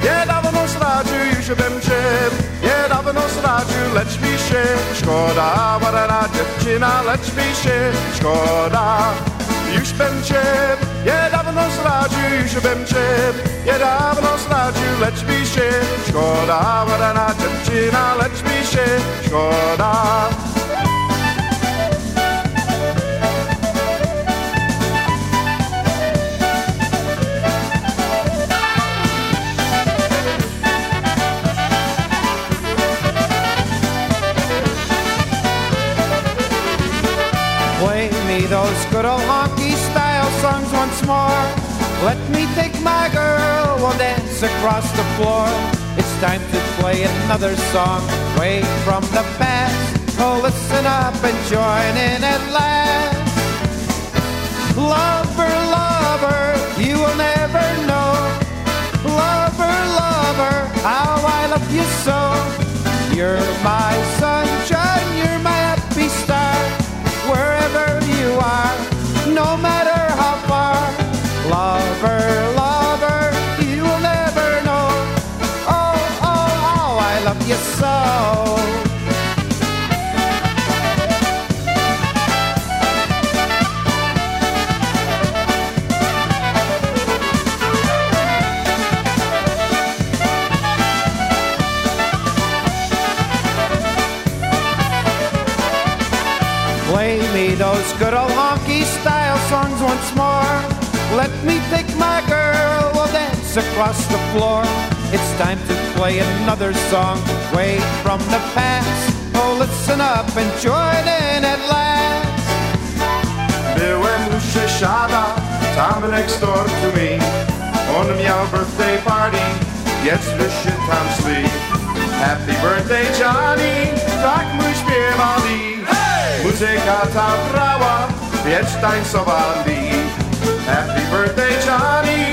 niedawno stracił, już będzie, niedawno stracił, lecz mi się szkoda, ładna dziewczyna, lecz mi się szkoda, już będzie, niedawno stracił, już będzie, niedawno stracił, lecz mi się szkoda, ładna dziewczyna, lecz mi się szkoda. good old honky style songs once more. Let me take my girl, we'll dance across the floor. It's time to play another song, way from the past. Oh, listen up and join in at last. Lover, lover, you will never know. Lover, lover, how I love you so. You're my sunshine. Are, no matter how far. Lover, lover, across the floor. It's time to play another song, way from the past. Oh, listen up and join in at last. Byłem u sąsiada, tam next door to me. On miał birthday party, jetzt się tam sleep. Happy birthday Johnny, tak my śpiewali. Muzyka ta brała, wiecz tańcowali. Happy birthday Johnny, tak my śpiewali.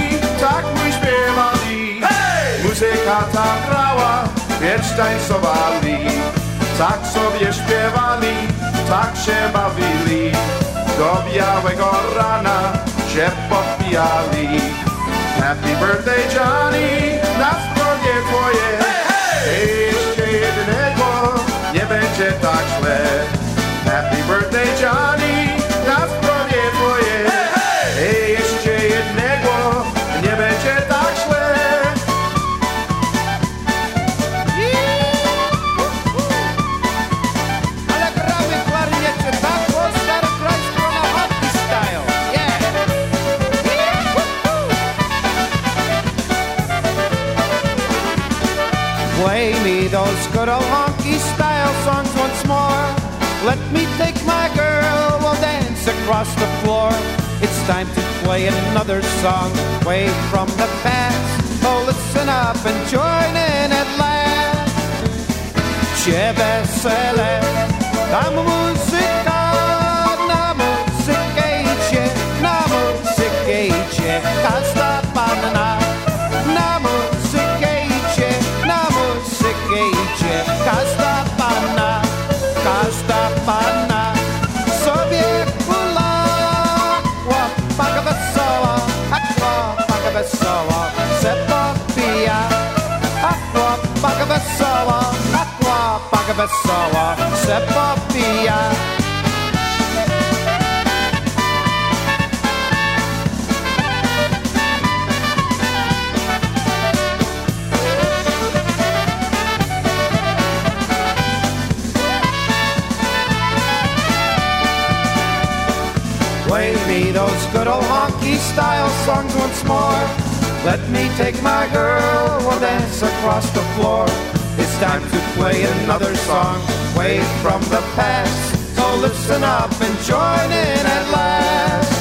Muzyka ta brała, wiecz tańcowali. Tak sobie śpiewali, tak się bawili. Do białego rana się podpijali. Happy birthday Johnny, na zdrowie twoje. Jeszcze jednego, nie będzie tak źle. Happy birthday Johnny, floor. It's time to play another song, way from the past. Oh, listen up and join in at last. Cię wesele, tam muzyka, wesoła, se popija. Play me those good old honky style songs once more. Let me take my girl, we'll dance across the floor. Time to play another song, way from the past. So listen up and join in at last.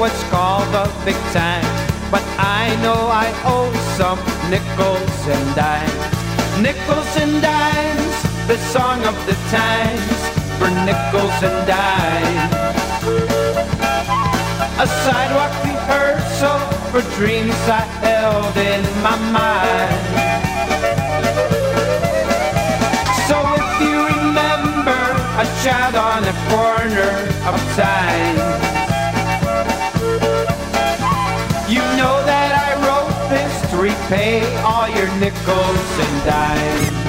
What's called the big time. But I know I owe some nickels and dimes. Nickels and dimes, the song of the times, for nickels and dimes. A sidewalk rehearsal for dreams I held in my mind. So if you remember a child on a corner of time, repay all your nickels and dimes.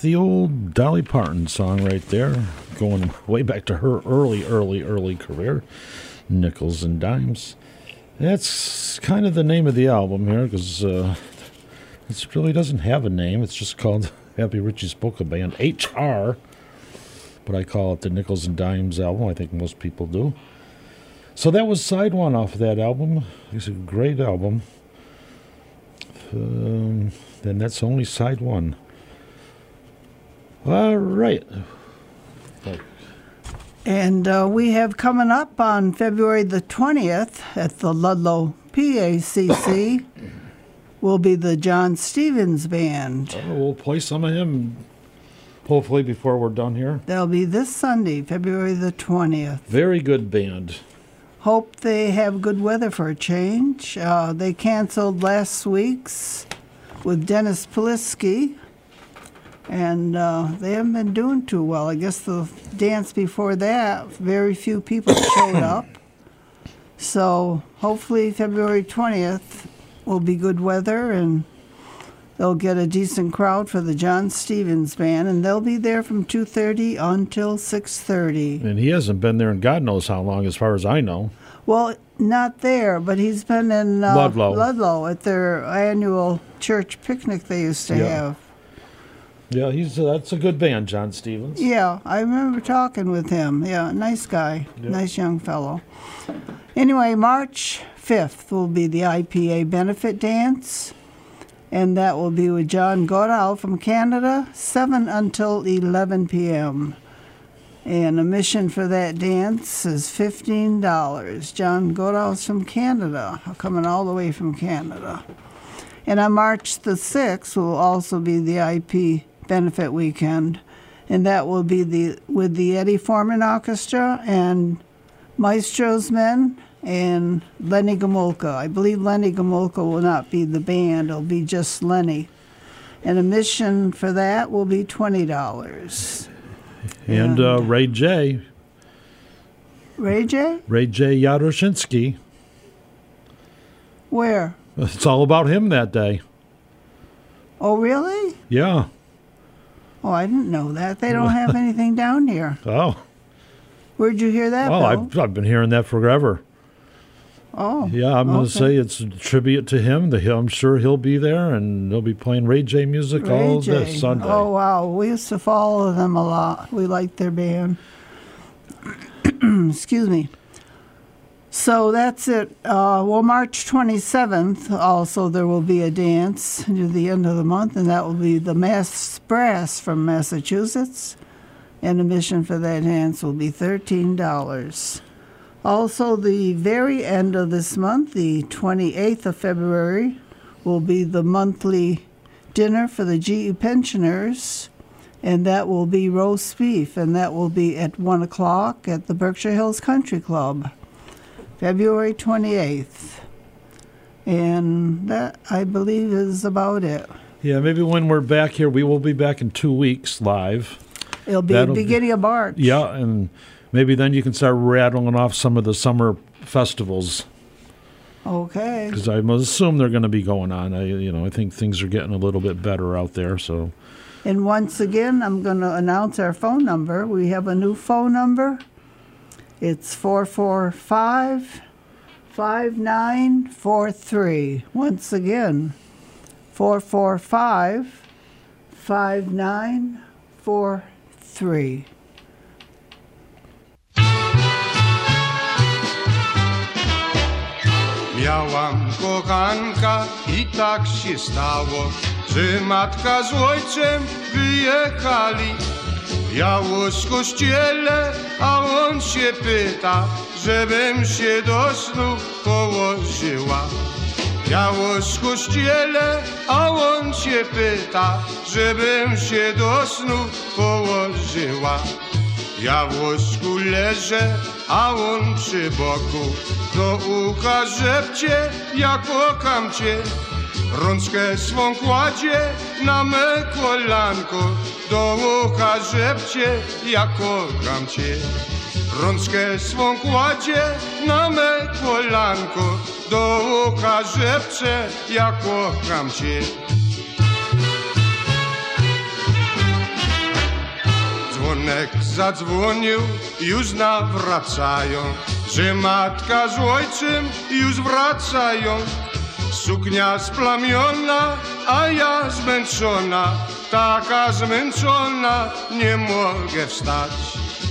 The old Dolly Parton song right there, going way back to her early, early, early career, Nickels and Dimes. That's kind of the name of the album here, because uh, it really doesn't have a name. It's just called Happy Richie's Polka Band, HR, but I call it the Nickels and Dimes album. I think most people do. So that was side one off of that album. It's a great album. Um, then that's only side one. All right. And uh, we have coming up on February the 20th at the Ludlow PACC will be the John Stevens Band. Oh, we'll play some of him hopefully before we're done here. They'll be this Sunday, February the 20th. Very good band. Hope they have good weather for a change. Uh, they canceled last week's with Dennis Polisky, and uh, they haven't been doing too well. I guess the dance before that, very few people showed up. So hopefully February 20th will be good weather and they'll get a decent crowd for the John Stevens band and they'll be there from 2:30 until 6:30. And he hasn't been there in God knows how long, as far as I know. Well, not there, but he's been in uh, Ludlow. Ludlow at their annual church picnic they used to Yeah. have. Yeah, he's uh, that's a good band, John Stevens. Yeah, I remember talking with him. Yeah, nice guy, nice young fellow. Anyway, March 5th will be the IPA benefit dance, and that will be with John Goodall from Canada, 7 until 11 p.m. And admission for that dance is $15. John Goodall's from Canada, coming all the way from Canada. And on March the 6th will also be the IP benefit weekend, and that will be the with the Eddie Forman Orchestra and Maestro's Men and Lenny Gomulka. I believe Lenny Gomulka will not be the band; it'll be just Lenny. And admission for that will be twenty dollars. And uh, Ray J. Ray J, Ray J. Yadoshinsky. where? It's all about him that day. Oh, really? Yeah. Oh, I didn't know that. They don't have anything down here. Oh. Where'd you hear that? Well, Bill? I've, I've been hearing that forever. Oh. Yeah, I'm going to say it's a tribute to him. The, I'm sure he'll be there, and they'll be playing Ray J music Ray all J. this Sunday. Oh wow, we used to follow them a lot. We liked their band. Excuse me. So that's it. Uh, well, March 27th, also there will be a dance near the end of the month, and that will be the Mass Brass from Massachusetts. And admission for that dance will be $13. Also, the very end of this month, the 28th of February, will be the monthly dinner for the GE pensioners, and that will be roast beef, and that will be at 1 o'clock at the Berkshire Hills Country Club, February 28th. And that, I believe, is about it. Yeah, maybe when we're back here, we will be back in two weeks live. It'll be That'll beginning of March. Yeah, and maybe then you can start rattling off some of the summer festivals Okay. because I must assume they're going to be going on. I, you know, I think things are getting a little bit better out there. So And once again, I'm going to announce our phone number. We have a new phone number. It's 445 5943. Once again, 445 5943. Miałam kochanka i tak się stało, że matka z ojcem wyjechali. Biało z kościele, a on się pyta, żebym się do snu położyła. Biało z kościele, a on się pyta, żebym się do snu położyła. Ja w łóżku leżę, a on przy boku Do ucha szepcie, ja kocham cię Rączkę swą kładzie na me kolanko Do ucha szepcie, ja kocham cię Rączkę swą kładzie na me kolanko Do ucha szepcze, ja kocham cię Dzwonek zadzwonił, już nawracają, że matka z ojcem już wracają. Suknia splamiona, a ja zmęczona, taka zmęczona, nie mogę wstać.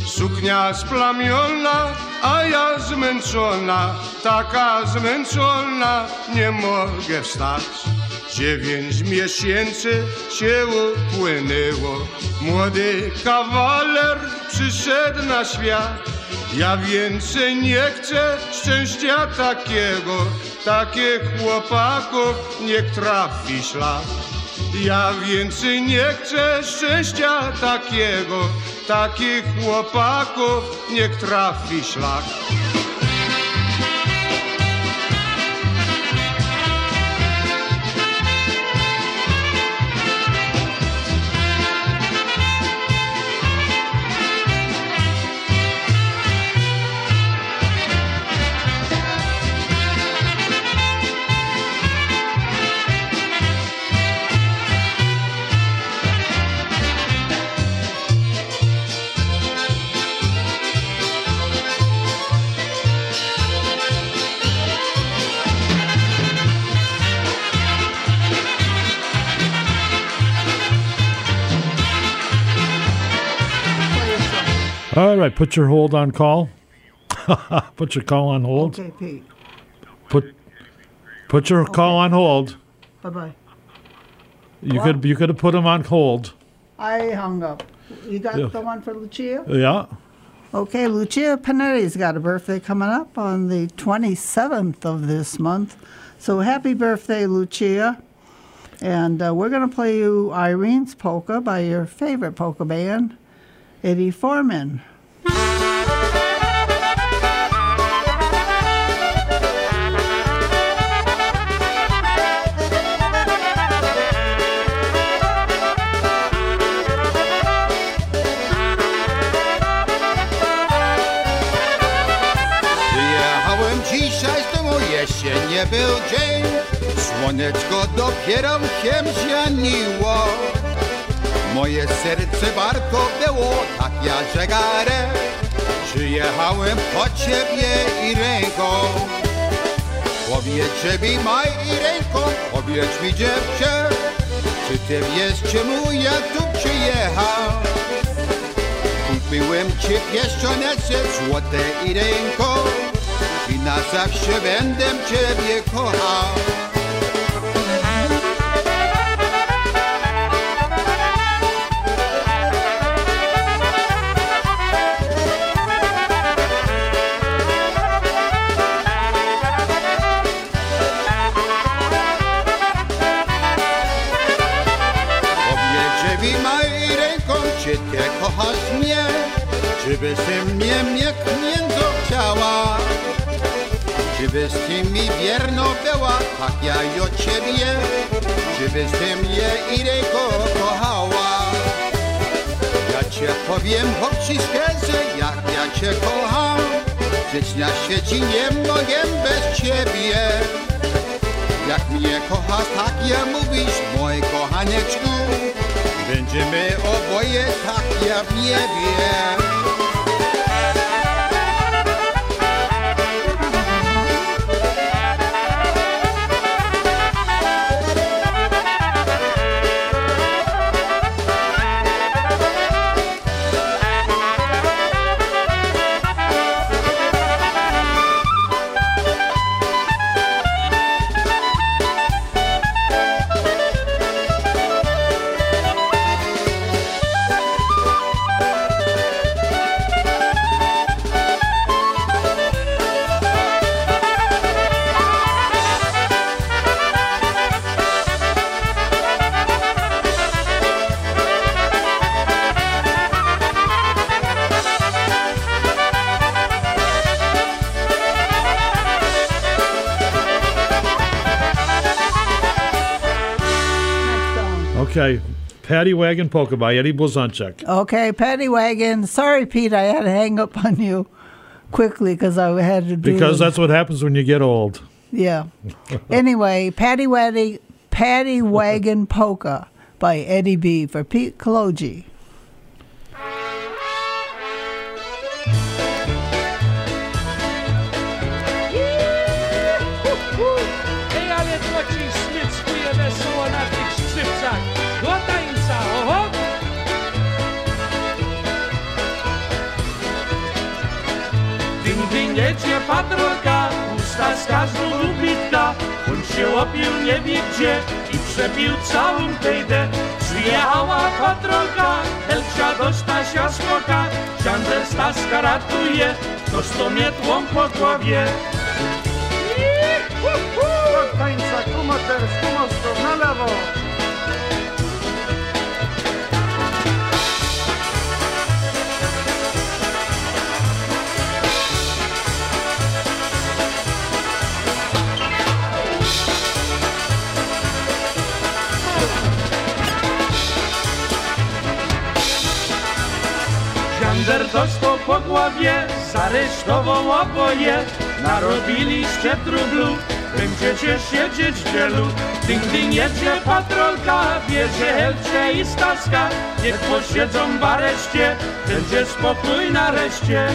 Suknia splamiona, a ja zmęczona, taka zmęczona, nie mogę wstać. Dziewięć miesięcy się upłynęło, młody kawaler przyszedł na świat. Ja więcej nie chcę szczęścia takiego, takich chłopaków niech trafi szlak. Ja więcej nie chcę szczęścia takiego, takich chłopaków niech trafi szlak. All right, put your hold on call. Put your call on hold. Okay, Pete. Put put your call on hold. Bye bye. You What? could you could have put him on hold. I hung up. You got Yeah. the one for Lucia? Yeah. Okay, Lucia Panetti's got a birthday coming up on the 27th of this month. So happy birthday, Lucia. And uh, we're going to play you Irene's Polka by your favorite polka band, Eddie Foreman. nie był dzień Słoneczko dopiero się zianiło Moje serce warto było, tak ja żegarę. Przyjechałem po ciebie i ręką Powiedz mi maj i ręką, powiedz mi dziewczę Czy ty wiesz czemu ja tu przyjechał Kupiłem ci pieszczonece złote i ręką I na zawsze będę ciebie kochał Byś ty mnie między chciała Czy byś ty mi wierno była, tak ja i od ciebie Czy byś ty mnie i ręką kochała. Ja cię powiem chłopciskie, że jak ja cię kocham Żyć na świecie nie mogę bez ciebie. Jak mnie kochasz, tak ja mówisz, mój kochaneczku Będziemy oboje tak ja w niebie Paddy Wagon Polka by Eddie Blazonczyk. Okay, Paddy Wagon. Sorry, Pete, I had to hang up on you quickly because I had to do Because that's what happens when you get old. Yeah. anyway, Paddy Wagon, Paddy Wagon Polka by Eddie B for Pete Kaloji. Patrolka, usta z każdą lubitka. On się opił nie wie gdzie i przepił całą tejdę. Przyjechała patrolka, Elcia do Stasia skoka. Siander Staska ratuje, to sto mietłą po głowie. Tańca, kumoter, kumostów, na lewo. Po głowie, zaresztował oboje. Narobiliście trublu, będziecie siedzieć w dzielu. Jedzie patrolka, bierze Helcie i Staska. Niech posiedzą w areszcie, będzie spokój nareszcie.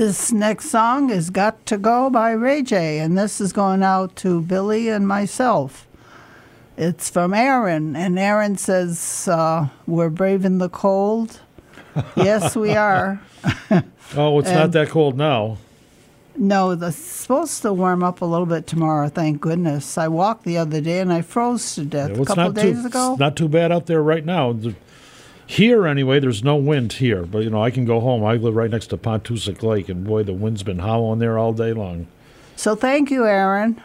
This next song is Got to Go by Ray J, and this is going out to Billy and myself. It's from Aaron, and Aaron says, uh, We're braving the cold. yes, we are. Oh, it's not that cold now. No, it's supposed to warm up a little bit tomorrow, thank goodness. I walked the other day and I froze to death Yeah, a well, it's couple not days too, ago. It's not too bad out there right now. Here, anyway, there's no wind here, but you know I can go home. I live right next to Pontoosuc Lake, and boy, the wind's been howling there all day long. So thank you, Aaron.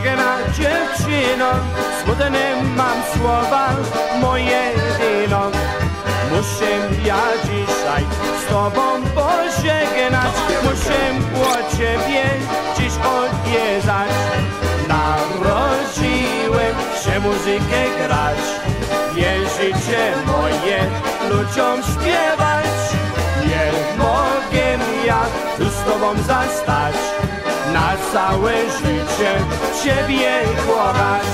Piękna dziewczyno Smutne mam słowa, moje jedyno Muszę ja dzisiaj z tobą pożegnać. Muszę po ciebie dziś odjeżdżać Narodziłem się muzykę grać. Wierzycie moje ludziom śpiewać? Nie mogę ja tu z tobą zastać Na całe życie ciebie kochać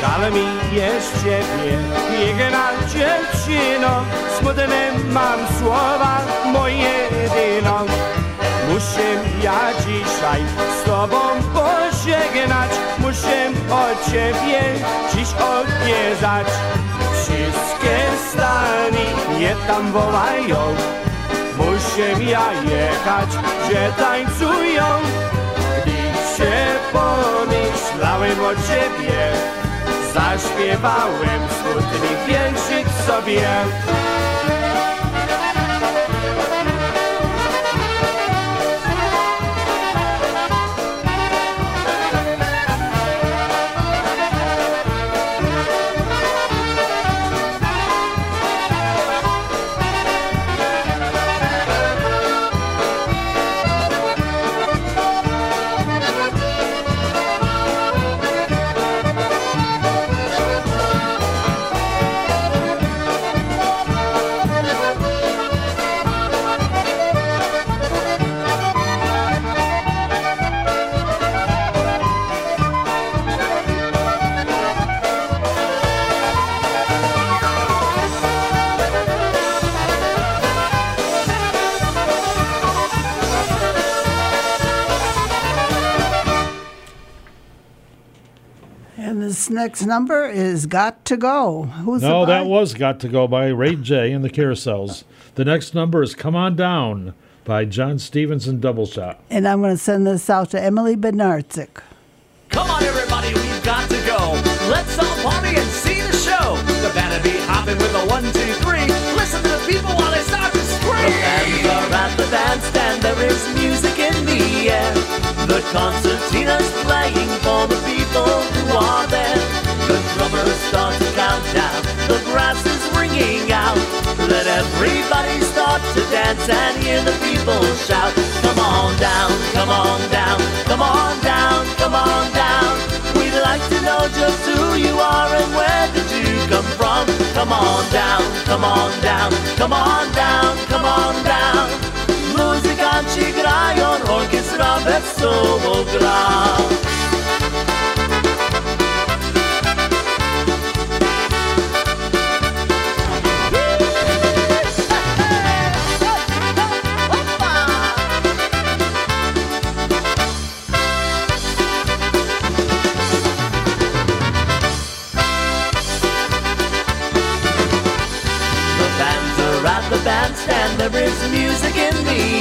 Żal mi jest ciebie, piękna dziewczyno Smutne mam słowa, jedyno Muszę ja dzisiaj z tobą pożegnać. Muszę od ciebie dziś odjeżdżać Wszystkie stany nie tam wołają. Muszę ja jechać, że tańcują. Gdy się pomyślałem o ciebie Zaśpiewałem smutny wierszyk sobie next number is Got to Go. Who's no, it by? that was "Got to Go" by Ray J and the Carousels. The next number is "Come On Down" by John Stevens and Double Shot. And I'm going to send this out to Emily Bednarczyk. Come on, everybody, we've got to go. Let's all party and see the show. The band will be hopping with a one, two, three. Listen to the people while they start to scream. The bands are at the bandstand. There is music in the air. The concertina's playing for the people who are there. Start to count down. The brass is ringing out. Let everybody start to dance and hear the people shout. Come on down, come on down, come on down, come on down. We'd like to know just who you are and where did you come from. Come on down, come on down, come on down, come on down. Muzykanci grają, orkiestra wesoło gra.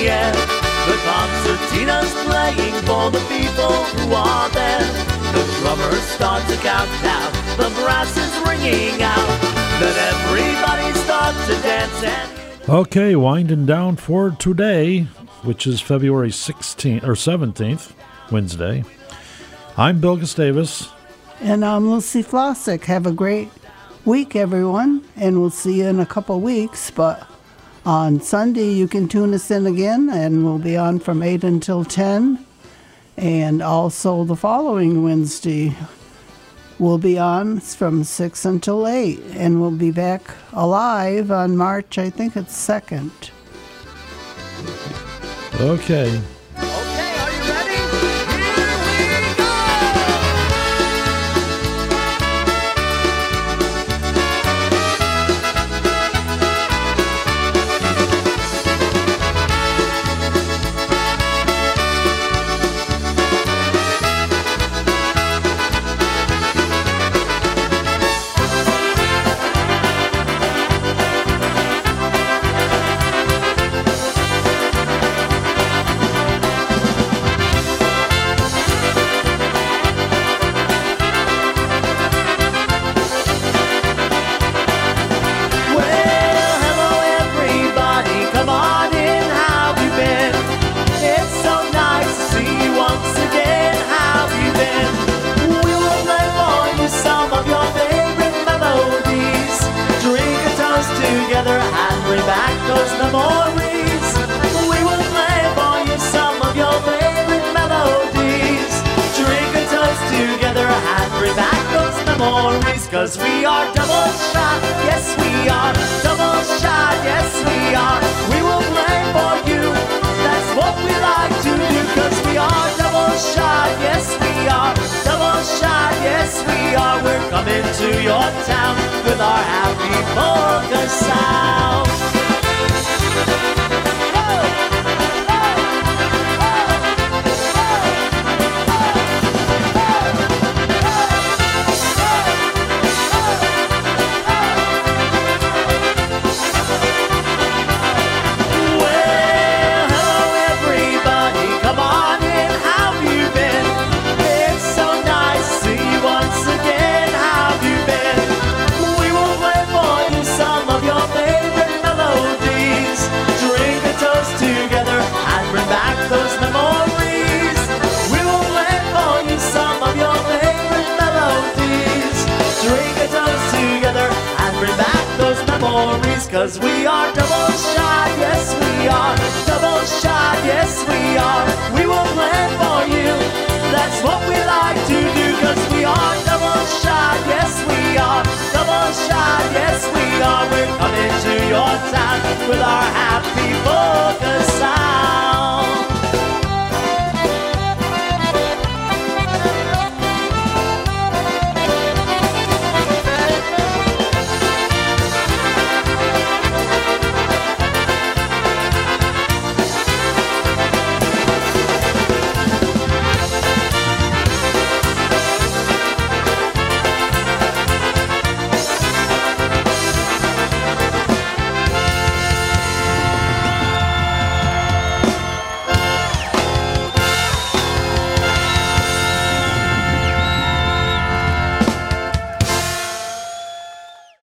The air. The concertina's playing for the people who are there. The drummers start to count down, the brass is ringing out. Let everybody start to dance and Okay, winding down for today, which is February 16th or 17th, Wednesday. I'm Bill Gustavus. And I'm Lucy Flossick. Have a great week, everyone, and we'll see you in a couple weeks. But on Sunday, you can tune us in again, and we'll be on from 8 until 10. And also the following Wednesday, we'll be on from 6 until 8. And we'll be back alive on March, I think it's 2nd. Okay. Those memories. We will play for you some of your favorite melodies. Drink toast together those. Cause we are double shot, yes we are. Double shot, yes we are. We will play for you. That's what we like to do. Cause we are double shot, yes we are. Double shot, yes we are. We're coming to your town with our happy polka sound. Cause we are double shot, yes we are. Double shot, yes we are. We will play for you. That's what we like to do. Cause we are double shot, yes we are. Double shot, yes we are. We're coming to your town with our happy voice.